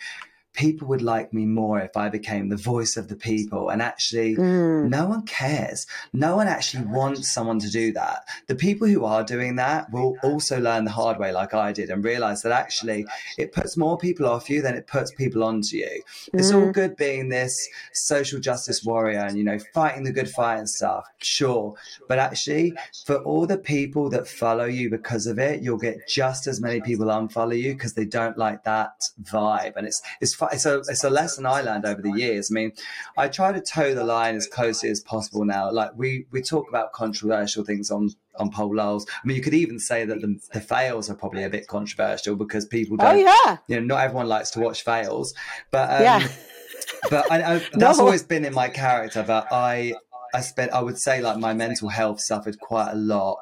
people would like me more if I became the voice of the people. And actually, mm. no one cares. No one actually wants someone to do that. The people who are doing that will also learn the hard way, like I did, and realize that actually it puts more people off you than it puts people onto you. Mm. It's all mm. good being this social justice warrior and, you know, fighting the good fight and stuff, sure. But actually, for all the people that follow you because of it, you'll get just as many people unfollow you because they don't like that vibe. And it's, it's fun it's a it's a lesson I learned over the years. I mean, I try to toe the line as closely as possible now. Like we we talk about controversial things on on PoleLOLs. I mean, you could even say that the, the fails are probably a bit controversial because people oh, don't. Oh yeah. You know, not everyone likes to watch fails, but um, yeah. but I, I, that's no. always been in my character. But I I spent I would say like my mental health suffered quite a lot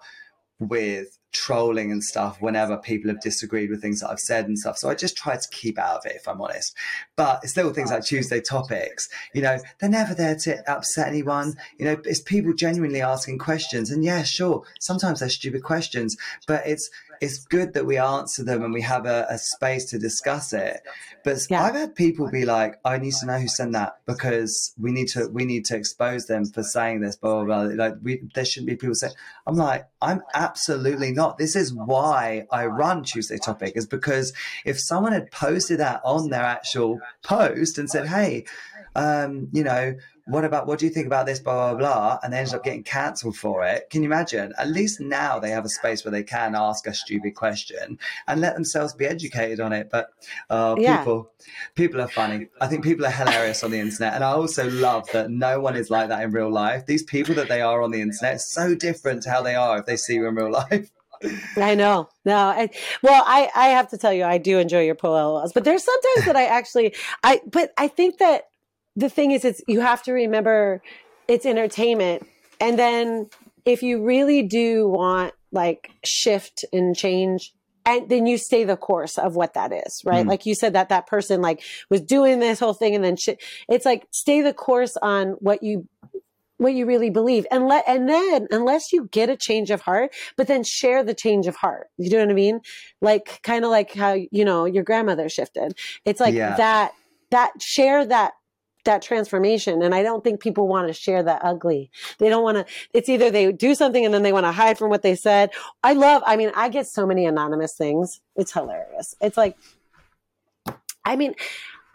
with trolling and stuff whenever people have disagreed with things that I've said and stuff. So I just try to keep out of it if I'm honest. But it's little things oh, like Tuesday topics, you know, they're never there to upset anyone. You know, it's people genuinely asking questions. And yeah, sure, sometimes they're stupid questions, but it's it's good that we answer them and we have a, a space to discuss it. But yeah. I've had people be like, "I need to know who sent that because we need to we need to expose them for saying this." Blah blah blah. Like we, there shouldn't be people saying. I'm like, I'm absolutely not. This is why I run Tuesday Topic is because if someone had posted that on their actual post and said, "Hey," um, you know, what about what do you think about this blah blah blah? And they ended up getting cancelled for it. Can you imagine? At least now they have a space where they can ask a stupid question and let themselves be educated on it. But uh, yeah. people people are funny. I think people are hilarious on the internet. And i also love that no one is like that in real life. These people that they are on the internet so different to how they are if they see you in real life. I know. No, I, well, I, I have to tell you, I do enjoy your laws, but there's sometimes that I actually, I, but I think that the thing is, it's you have to remember it's entertainment, and then if you really do want like shift and change and then you stay the course of what that is right? Mm. like you said that that person like was doing this whole thing and then shit it's like stay the course on what you what you really believe. And let and then unless you get a change of heart but then share the change of heart. You know what i mean? Like kind of like how you know your grandmother shifted. It's like yeah. that that share that that transformation. And I don't think people want to share that ugly. They don't want to, it's either they do something and then they want to hide from what they said. I love, I mean, I get so many anonymous things. It's hilarious. It's like, I mean,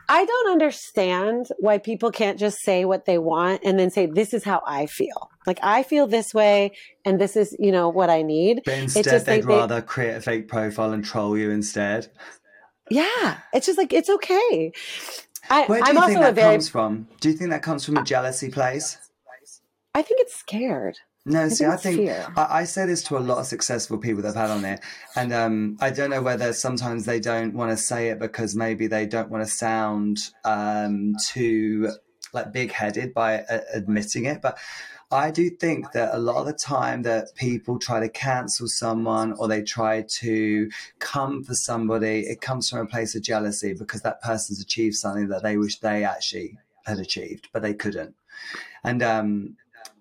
I don't understand why people can't just say what they want and then say, this is how I feel. Like, I feel this way and this is, you know, what I need. But instead, just, they'd they, rather create a fake profile and troll you instead. Yeah. It's just like, it's okay. I, Where do I'm you think that very... comes from? Do you think that comes from a jealousy place? I think it's scared. No, I see, think I think I, I, say this to a lot of successful people that I've had on it, and um, I don't know whether sometimes they don't want to say it because maybe they don't want to sound um, too like big headed by uh, admitting it, but I do think that a lot of the time that people try to cancel someone or they try to come for somebody, it comes from a place of jealousy because that person's achieved something that they wish they actually had achieved, but they couldn't. And um,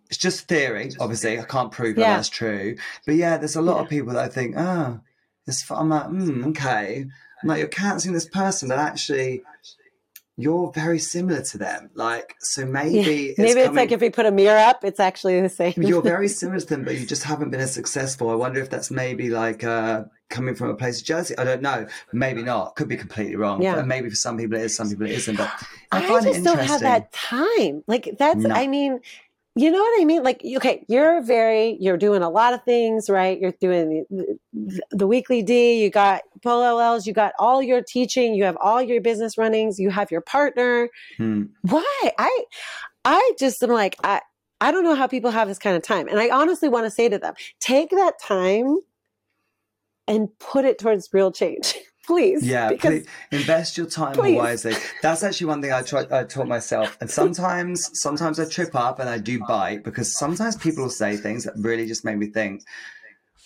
it's just theory, obviously. I can't prove that that's true. But yeah, there's a lot yeah. of people that I think, oh, it's, I'm like, mm, okay. I'm like, you're canceling this person, but actually, you're very similar to them. Like, so maybe yeah. it's maybe it's like if we put a mirror up, it's actually the same. you're very similar to them, but you just haven't been as successful. I wonder if that's maybe like uh, coming from a place of jealousy. I don't know. Maybe not. Could be completely wrong. Yeah. maybe for some people it is, some people it isn't. But I, I just don't have that time. Like that's. No. I mean, you know what I mean? Like, okay, you're very, you're doing a lot of things, right? You're doing the, the, the weekly D, you got LLs, you got all your teaching, you have all your business runnings, you have your partner. Hmm. Why? I, I just am like, I, I don't know how people have this kind of time. And I honestly want to say to them, take that time and put it towards real change. please. Yeah, please invest your time please. wisely. That's actually one thing I try, I taught myself. And sometimes, sometimes I trip up and I do bite because sometimes people will say things that really just make me think.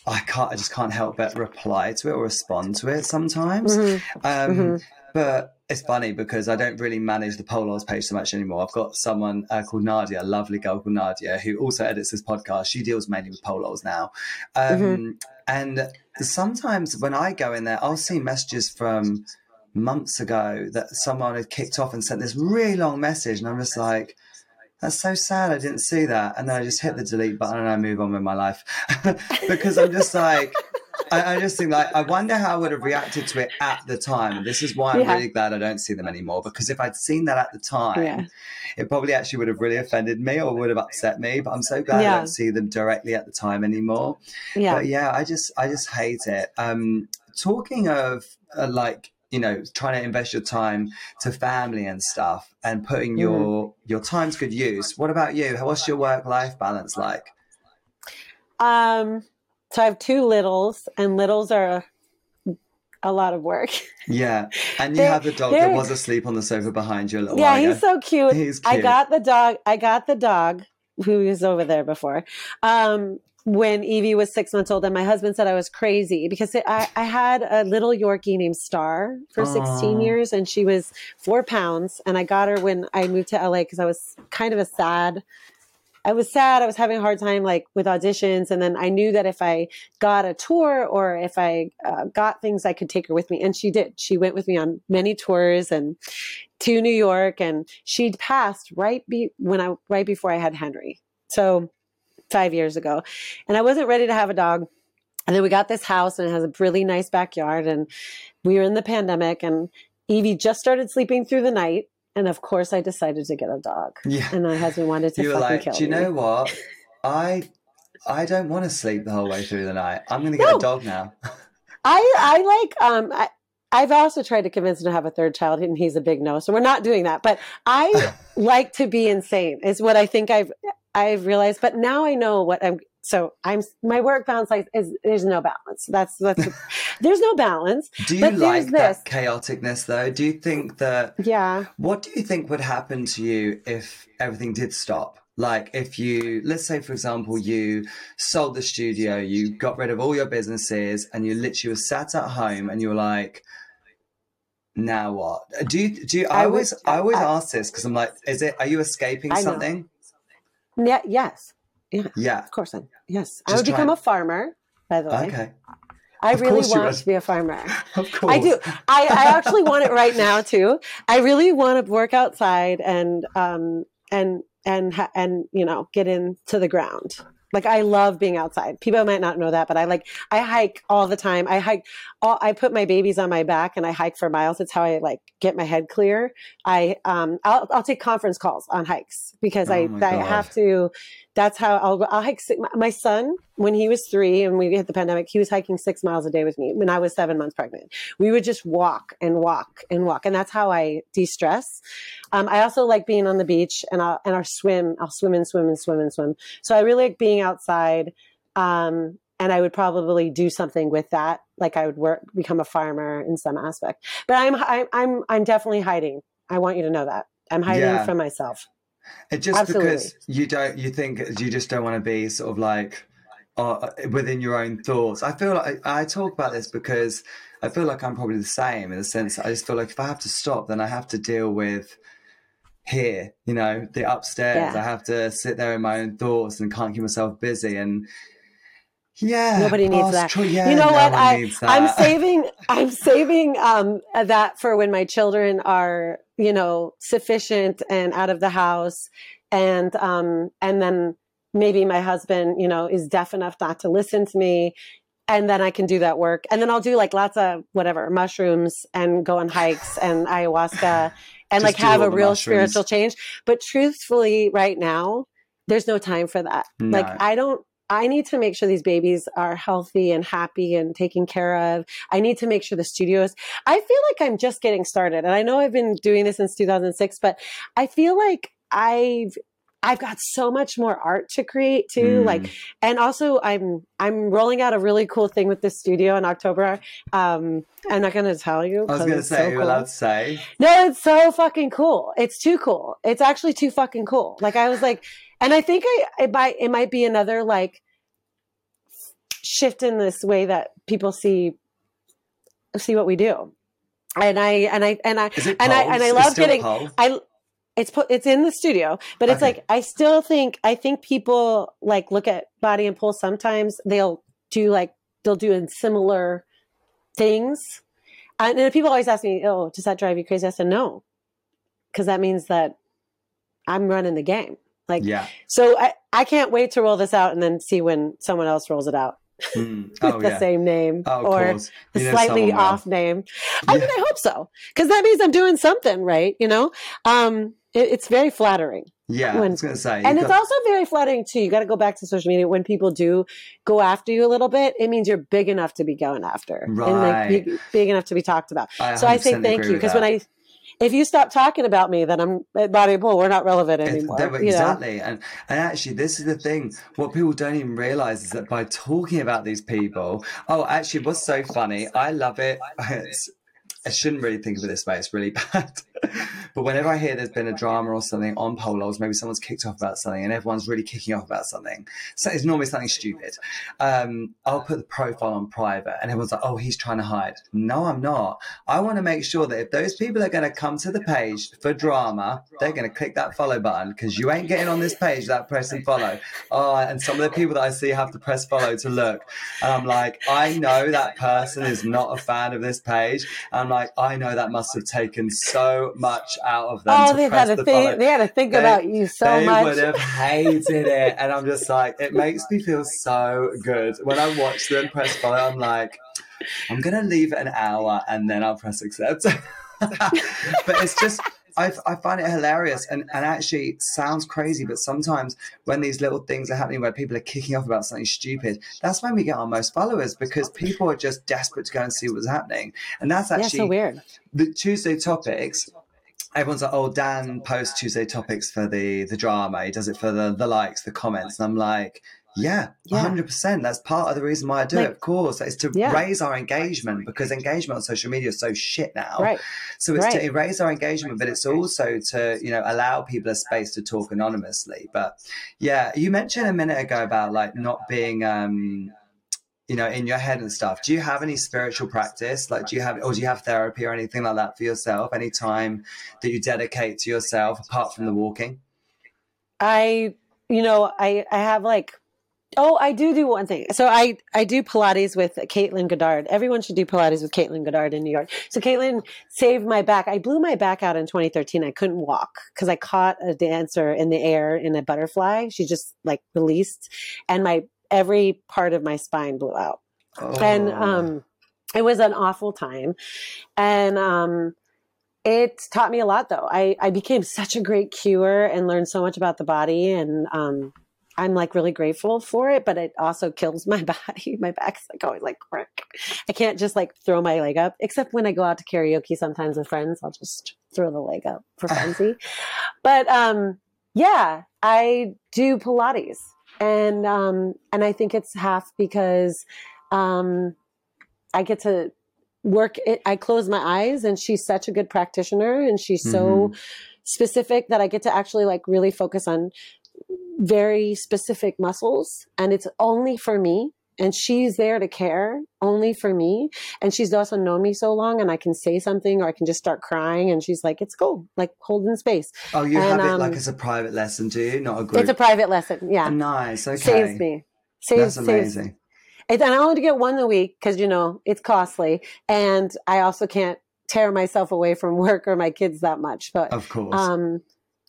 I can't. I just can't help but reply to it or respond to it sometimes. Mm-hmm. Um, mm-hmm. But it's funny because I don't really manage the PoleLOLs page so much anymore. I've got someone uh, called Nadia, a lovely girl called Nadia, who also edits this podcast. She deals mainly with PoleLOLs now. Um, Mm-hmm. And sometimes when I go in there, I'll see messages from months ago that someone had kicked off and sent this really long message. And I'm just like, that's so sad. I didn't see that. And then I just hit the delete button and I move on with my life because I'm just like, I, I just think like, I wonder how I would have reacted to it at the time. And this is why I'm Yeah. really glad I don't see them anymore because if I'd seen that at the time, Yeah. it probably actually would have really offended me or would have upset me. But I'm so glad I don't see them directly at the time anymore. Yeah. But yeah, I just I just hate it. Um, talking of uh, like you know trying to invest your time to family and stuff and putting your your time to good use. What about you? What's your work life balance like? Um, so I have two littles, and littles are a lot of work. Yeah, and you have the dog that was asleep on the sofa behind you a little yeah, he's so cute. He's I got the dog. I got the dog who was over there before. Um, when Evie was six months old, and my husband said I was crazy because it, I, I had a little Yorkie named Star for 16 years, and she was four pounds. And I got her when I moved to LA because I was kind of a sad. I was sad. I was having a hard time like with auditions, and then I knew that if I got a tour or if I uh, got things, I could take her with me, and she did. She went with me on many tours and to New York, and she'd passed right be when I right before I had Henry. So five years ago, and I wasn't ready to have a dog. And then we got this house, and it has a really nice backyard, and we were in the pandemic, and Evie just started sleeping through the night, and of course, I decided to get a dog. Yeah, And my husband wanted to you were fucking like, kill do you me. know what? I I don't want to sleep the whole way through the night. I'm going to get No. a dog now. I I like um I, I've also tried to convince him to have a third child, and he's a big no. So we're not doing that. But I like to be insane. Is what I think I've I've realized. But now I know what I'm. So I'm my work balance like is there's no balance. That's that's there's no balance. Do you like that chaoticness though? Do you think that Yeah. what do you think would happen to you if everything did stop? Like if you let's say for example you sold the studio, you got rid of all your businesses and you literally were sat at home and you were like now what? Do you do you I, I would- always I always I- ask this because I'm like, is it are you escaping I know. something? Yeah. Yes. Yeah. Of course. I, yes. I would become a farmer. By the way, Okay. I Of really want to be a farmer. Of course. I do. I, I actually want it right now too. I really want to work outside and um and and and you know get into the ground. Like I love being outside. People might not know that, but I like I hike all the time. I hike. All, I put my babies on my back and I hike for miles. It's how I like get my head clear. I um I'll I'll take conference calls on hikes because Oh I I have to. That's how I'll I'll hike. si- My son when he was three and we hit the pandemic, he was hiking six miles a day with me when I was seven months pregnant. We would just walk and walk and walk and that's how i de-stress. Um, i also like being on the beach and i'll and i'll swim i'll swim and swim and swim and swim. So i really like being outside um, and i would probably do something with that. Like i would work become a farmer in some aspect. But i'm i'm i'm, I'm definitely hiding. I want you to know that. I'm hiding Yeah. from myself just Absolutely. because you don't, you think you just don't want to be sort of like uh, within your own thoughts. I feel like I talk about this because I feel like I'm probably the same in the sense I just feel like if I have to stop, then I have to deal with here, you know, the upstairs. Yeah. I have to sit there in my own thoughts and can't keep myself busy. And yeah, Nobody needs that. true, yeah, you know no what? I I'm saving i'm saving um that for when my children are you know sufficient and out of the house. And um and then maybe my husband you know is deaf enough not to listen to me. And then i can do that work. And then i'll do like lots of whatever mushrooms and go on hikes and ayahuasca and like have a real mushrooms. spiritual change. But truthfully right now there's no time for that. Like i don't I need to make sure these babies are healthy and happy and taken care of. I need to make sure the studios. I feel like I'm just getting started, and I know I've been doing this since 2006, but I feel like I've I've got so much more art to create too. Mm. Like, and also I'm I'm rolling out a really cool thing with this studio in October. Um, I'm not going to tell you. I was 'cause going to it's say, so cool. allowed to say. No, it's so fucking cool. It's too cool. It's actually too fucking cool. Like I was like, and I think I it might it might be another like shift in this way that people see see what we do. and I and I and I and I and I love getting I it's put it's in the studio, but it's Okay. like I still think I think people like look at Body and Pole's sometimes they'll do like they'll do in similar things. And people always ask me, "Oh, does that drive you crazy?" I said, "No." Cuz that means that I'm running the game. Like yeah. so I I can't wait to roll this out and then see when someone else rolls it out Mm. with Oh, the yeah. same name Oh, or the slightly off name. I Yeah. mean, I hope so, because that means I'm doing something right. You know, um, it, it's very flattering, Yeah, I was to say. and you've it's got- also very flattering too. You got to go back to social media when people do go after you a little bit. It means you're big enough to be going after, and like Right. big, big enough to be talked about. I so I say thank you because when. I. If you stop talking about me, then I'm at body and pole. We're not relevant anymore. that- you know? exactly, and and actually, this is the thing. What people don't even realize is that by talking about these people, oh, actually, it was so funny? I love it. It's, I shouldn't really think of it this way. It's really bad. But whenever I hear there's been a drama or something on PoleLOLs, maybe someone's kicked off about something, and everyone's really kicking off about something. So it's normally something stupid. Um, I'll put the profile on private, and everyone's like, "Oh, he's trying to hide." No, I'm not. I want to make sure that if those people are going to come to the page for drama, they're going to click that follow button because you ain't getting on this page without pressing follow. Oh, and some of the people that I see have to press follow to look, and I'm like, I know that person is not a fan of this page. And I'm like, I know that must have taken so much out of them. Oh, to they've had to the think. They had to think They- about you so they much. would have hated it. And I'm just like, it makes me feel so good. When I watch them press follow, I'm like, I'm going to leave it an hour and then I'll press accept. but it's just, I, I find it hilarious and, and actually sounds crazy. But sometimes when these little things are happening where people are kicking off about something stupid, that's when we get our most followers because people are just desperate to go and see what's happening. And that's yeah, actually so weird. the Tuesday topics. Everyone's like, "Oh, Dan posts Tuesday topics for the the drama. He does it for the the likes, the comments." And I'm like, "Yeah, Yeah. hundred percent. That's part of the reason why I do Like- it. Of course, it's to Yeah. raise our engagement because engagement on social media is so shit now. Right. So it's Right. to raise our engagement, but it's also to you know allow people a space to talk anonymously. But yeah, you mentioned a minute ago about like not being. um you know, in your head and stuff. Do you have any spiritual practice? Like, do you have, or do you have therapy or anything like that for yourself? Any time that you dedicate to yourself apart from the walking? I, you know, I I have like, oh, I do do one thing. So I I do Pilates with Caitlin Goddard. Everyone should do Pilates with Caitlin Goddard in New York. So Caitlin saved my back. I blew my back out in 2013. I couldn't walk because I caught a dancer in the air in a butterfly. She just like released, and my every part of my spine blew out. And Oh. um it was an awful time. And um it taught me a lot though. I i became such a great cuer and learned so much about the body. And um i'm like really grateful for it but it also kills my body. My back's like always like crick i can't just like throw my leg up except when i go out to karaoke sometimes with friends i'll just throw the leg up for frenzy. But um yeah i do pilates and um and i think it's half because um i get to work it i close my eyes and she's such a good practitioner and she's so specific that i get to actually like really focus on very specific muscles and it's only for me and she's there to care only for me and she's also known me so long and i can say something or i can just start crying and she's like it's cool like holding space Oh, you and, have it like um, as a private lesson, do you? Not a group. it's a private lesson yeah nice. Okay. saves me saves, That's saves amazing. and I only get one a week because you know it's costly, and I also can't tear myself away from work or my kids that much. But Of course. um,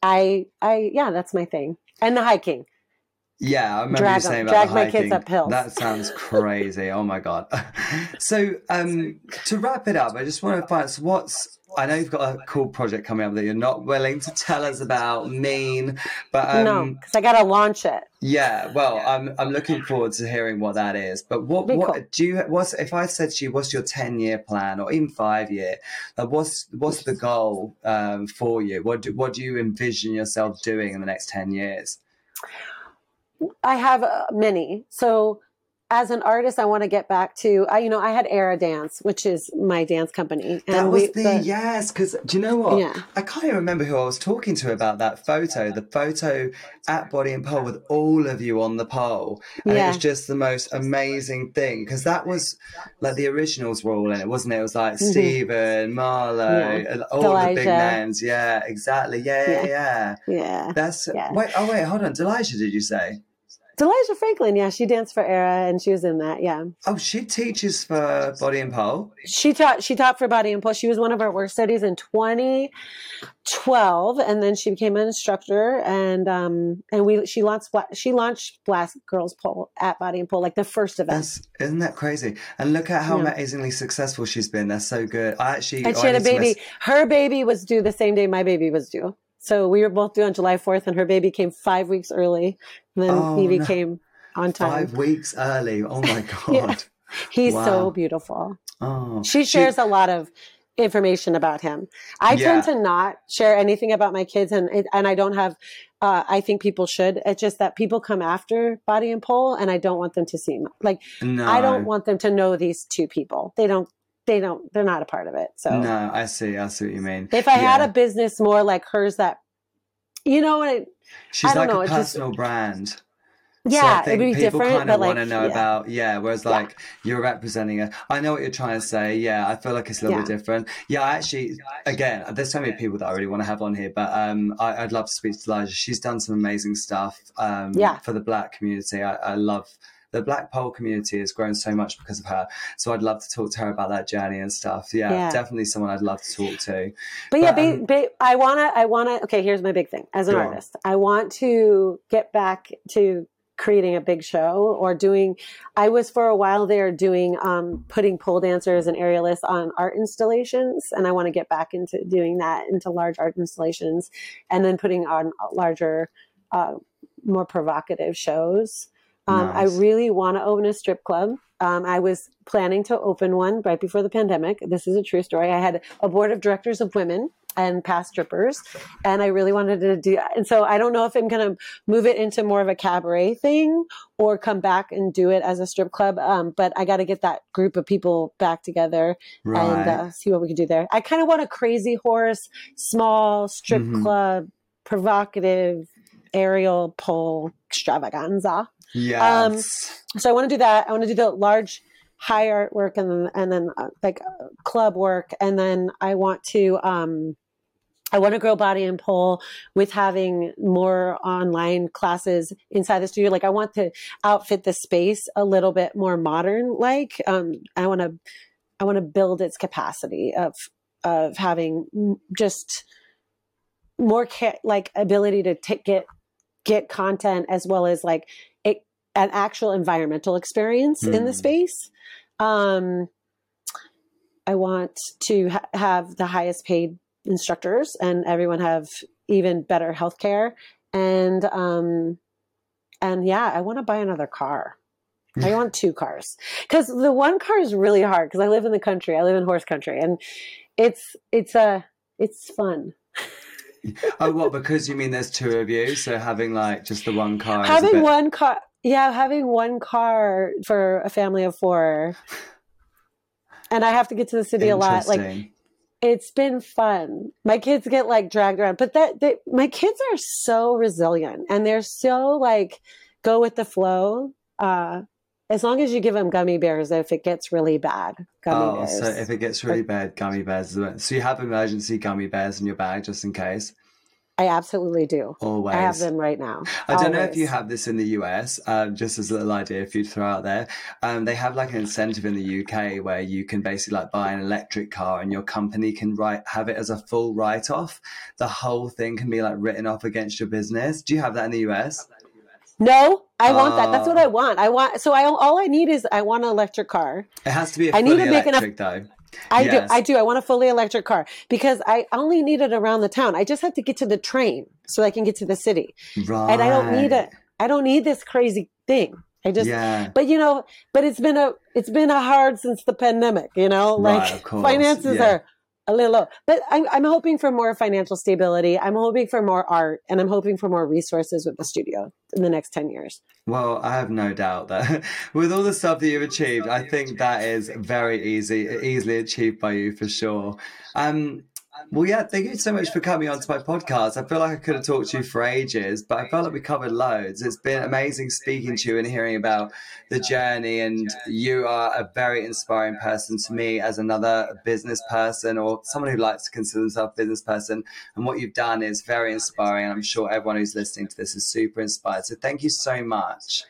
I, I, yeah, that's my thing. And the hiking. Yeah, I remember Drag you saying about drag my kids hiking. up hills. That sounds crazy. oh my god. so, um, to wrap it up, I just want to find so what's. I know you've got a cool project coming up that you're not willing to tell us about. Mean, but um, no, because I got to launch it. yeah. Well, I'm I'm looking forward to hearing what that is. But what what cool. do you? What's if I said to you, what's your ten year plan or even five year? Like what's what's the goal um, for you? What do, what do you envision yourself doing in the next ten years? I have uh, many. So as an artist, I want to get back to, I, you know, I had Era Dance, which is my dance company. That was we- the, yes, because do you know what? Yeah. I can't even remember who I was talking to about that photo. The photo at Body and Pole with all of you on the pole, and it was just the most amazing thing because that was like the originals were all in it, wasn't it? It was like Mhm. Stephen, Marlo, Yeah. and all the big names. Yeah, exactly. Yeah, yeah, Yeah. yeah. yeah. That's Yeah. wait. Oh wait, hold on. Delijah, did you say? Delisha Franklin, yeah, she danced for Era and she was in that, yeah. Oh, she teaches for Body and Pole. She taught she taught for body and pole. She was one of our work studies in 2012 and then she became an instructor and um and we she launched she launched Black Girls Pole at Body and Pole like the first event. That's isn't that crazy? And look at how Yeah. amazingly successful she's been. They're so good. I actually and she I had a baby. Her baby was due the same day my baby was due. So we were both due on July 4th and her baby came 5 weeks early. And then Oh, Evie no. came on time. Five weeks early. Oh my god. Yeah. He's Wow. so beautiful. Oh, She shares a lot of information about him. I tend to not share anything about my kids, and and I don't have. Uh, I think people should. It's just that people come after Body and Pole, and I don't want them to see like no. I don't want them to know these two people. They don't. They don't. They're not a part of it. So No, I see. I see what you mean. if I had a business more like hers, that you know what? It, She's I don't like know, a it just- personal brand. So yeah, think it'd be people different. kind But of like, want to know yeah. about yeah. Whereas Yeah. like you're representing i know what you're trying to say. Yeah, I feel like it's a little bit different. Yeah, I actually, again, there's so many people that I really want to have on here, but um, I, I'd love to speak to Elijah. She's done some amazing stuff. Um, Yeah. for the Black community. I, I love. The Black pole community has grown so much because of her. So I'd love to talk to her about that journey and stuff. Yeah, Yeah. definitely someone I'd love to talk to. But yeah, But, ba- um, ba- I wanna, I wanna. Okay, here's my big thing as an Go on. artist. I want to get back to creating a big show or doing. I was for a while there doing, um, putting pole dancers and aerialists on art installations, and I want to get back into doing that into large art installations, and then putting on larger, uh, more provocative shows. Um, I really want to open a strip club. Um, I was planning to open one right before the pandemic. This is a true story. I had a board of directors of women and past strippers, and I really wanted to do. And so I don't know if I'm going to move it into more of a cabaret thing or come back and do it as a strip club. Um, but I got to get that group of people back together Right. and uh, see what we can do there. I kind of want a crazy horse, small strip Mhm. club, provocative aerial pole extravaganza yes. so I want to do that. I want to do the large high art work and then and then uh, like uh, club work and then I want to um I want to grow body and pole with having more online classes inside the studio. Like I want to outfit the space a little bit more modern. Like um, I want to, I want to build its capacity of of having just more ca- like ability to take get get content as well as like an actual environmental experience in the Hmm. space. Um, I want to ha- have the highest paid instructors and everyone have even better healthcare and um and yeah i want to buy another car i want two cars because the one car is really hard because i live in the country i live in horse country and it's it's a it's fun Oh, what? Because you mean there's two of you, so having like just the one car. having bit- one car yeah having one car for a family of four and i have to get to the city a lot like it's been fun. My kids get like dragged around, but that they, my kids are so resilient and they're so like go with the flow. Uh, as long as you give them gummy bears, if it gets really bad, gummy oh, bears. so if it gets really bad, gummy bears. So you have emergency gummy bears in your bag just in case. I absolutely do. Always. I have them right now. I don't know if you have this in the US, um, just as a little idea for you to throw out there. Um, they have like an incentive in the UK where you can basically like buy an electric car and your company can write have it as a full write off. The whole thing can be like written off against your business. Do you have that in the US? No, I want that. That's what Oh. I want. I want. So I all I need is I want an electric car. It has to be a I need to make enough- electric though. I Yes. do. I do. I want a fully electric car because I only need it around the town. I just have to get to the train so I can get to the city. Right. and I don't need it. I don't need this crazy thing. I just, yeah. but you know, but it's been a, it's been a hard since the pandemic. You know, Right, like course, finances yeah. are a little low. But I'm, I'm hoping for more financial stability. I'm hoping for more art, and I'm hoping for more resources with the studio in the next ten years. Well, I have no doubt that with all the stuff that you've achieved, I think that is very easy, easily achieved by you for sure. Um, well, yeah, thank you so much for coming onto my podcast. I feel like I could have talked to you for ages, but I felt like we covered loads. It's been amazing speaking to you and hearing about the journey. And you are a very inspiring person to me as another business person or someone who likes to consider themselves a business person. And what you've done is very inspiring. And I'm sure everyone who's listening to this is super inspired. So thank you so much.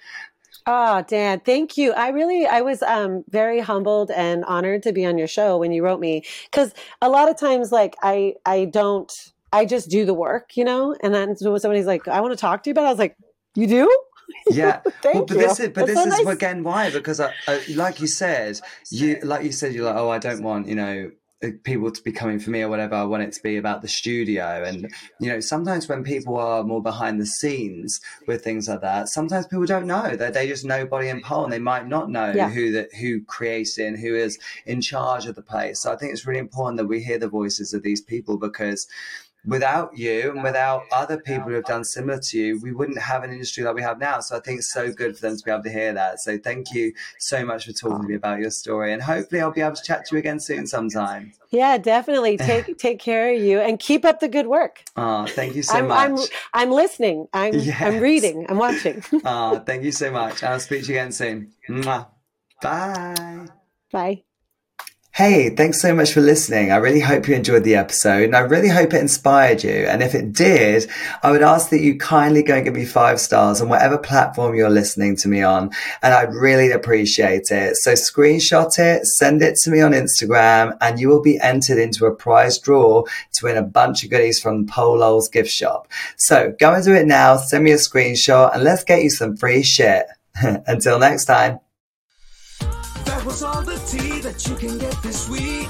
Oh, Dan, thank you. I really, I was um, very humbled and honored to be on your show when you wrote me because a lot of times, like, I, I don't, I just do the work, you know. And then when somebody's like, "I want to talk to you," about, it, I was like, "You do?" Yeah, Thank well, but you. this is but That's this so is nice. again why because I, I, like you said, you like you said you're like oh I don't want you know Uh, people to be coming for me or whatever. I want it to be about the studio and you know sometimes when people are more behind the scenes with things like that, sometimes people don't know that they just know body and pole and they might not know Yeah. who that who creates it and who is in charge of the place. So I think it's really important that we hear the voices of these people because without you and without other people who have done similar to you, we wouldn't have an industry like we have now. So I think it's so good for them to be able to hear that. So thank you so much for talking to me about your story. And hopefully I'll be able to chat to you again soon sometime. Yeah, definitely. Take take care of you and keep up the good work. Ah, thank you so I'm, much. I'm I'm listening. I'm Yes. I'm reading. I'm watching. Ah, thank you so much. I'll speak to you again soon. Mwah. Bye. Bye. Hey, thanks so much for listening. I really hope you enjoyed the episode and I really hope it inspired you. And if it did, I would ask that you kindly go and give me five stars on whatever platform you're listening to me on. And I'd really appreciate it. So screenshot it, send it to me on Instagram and you will be entered into a prize draw to win a bunch of goodies from PoleLOLs gift shop. So go and do it now. Send me a screenshot and let's get you some free shit. Until next time. That was all the tea that you can get this week.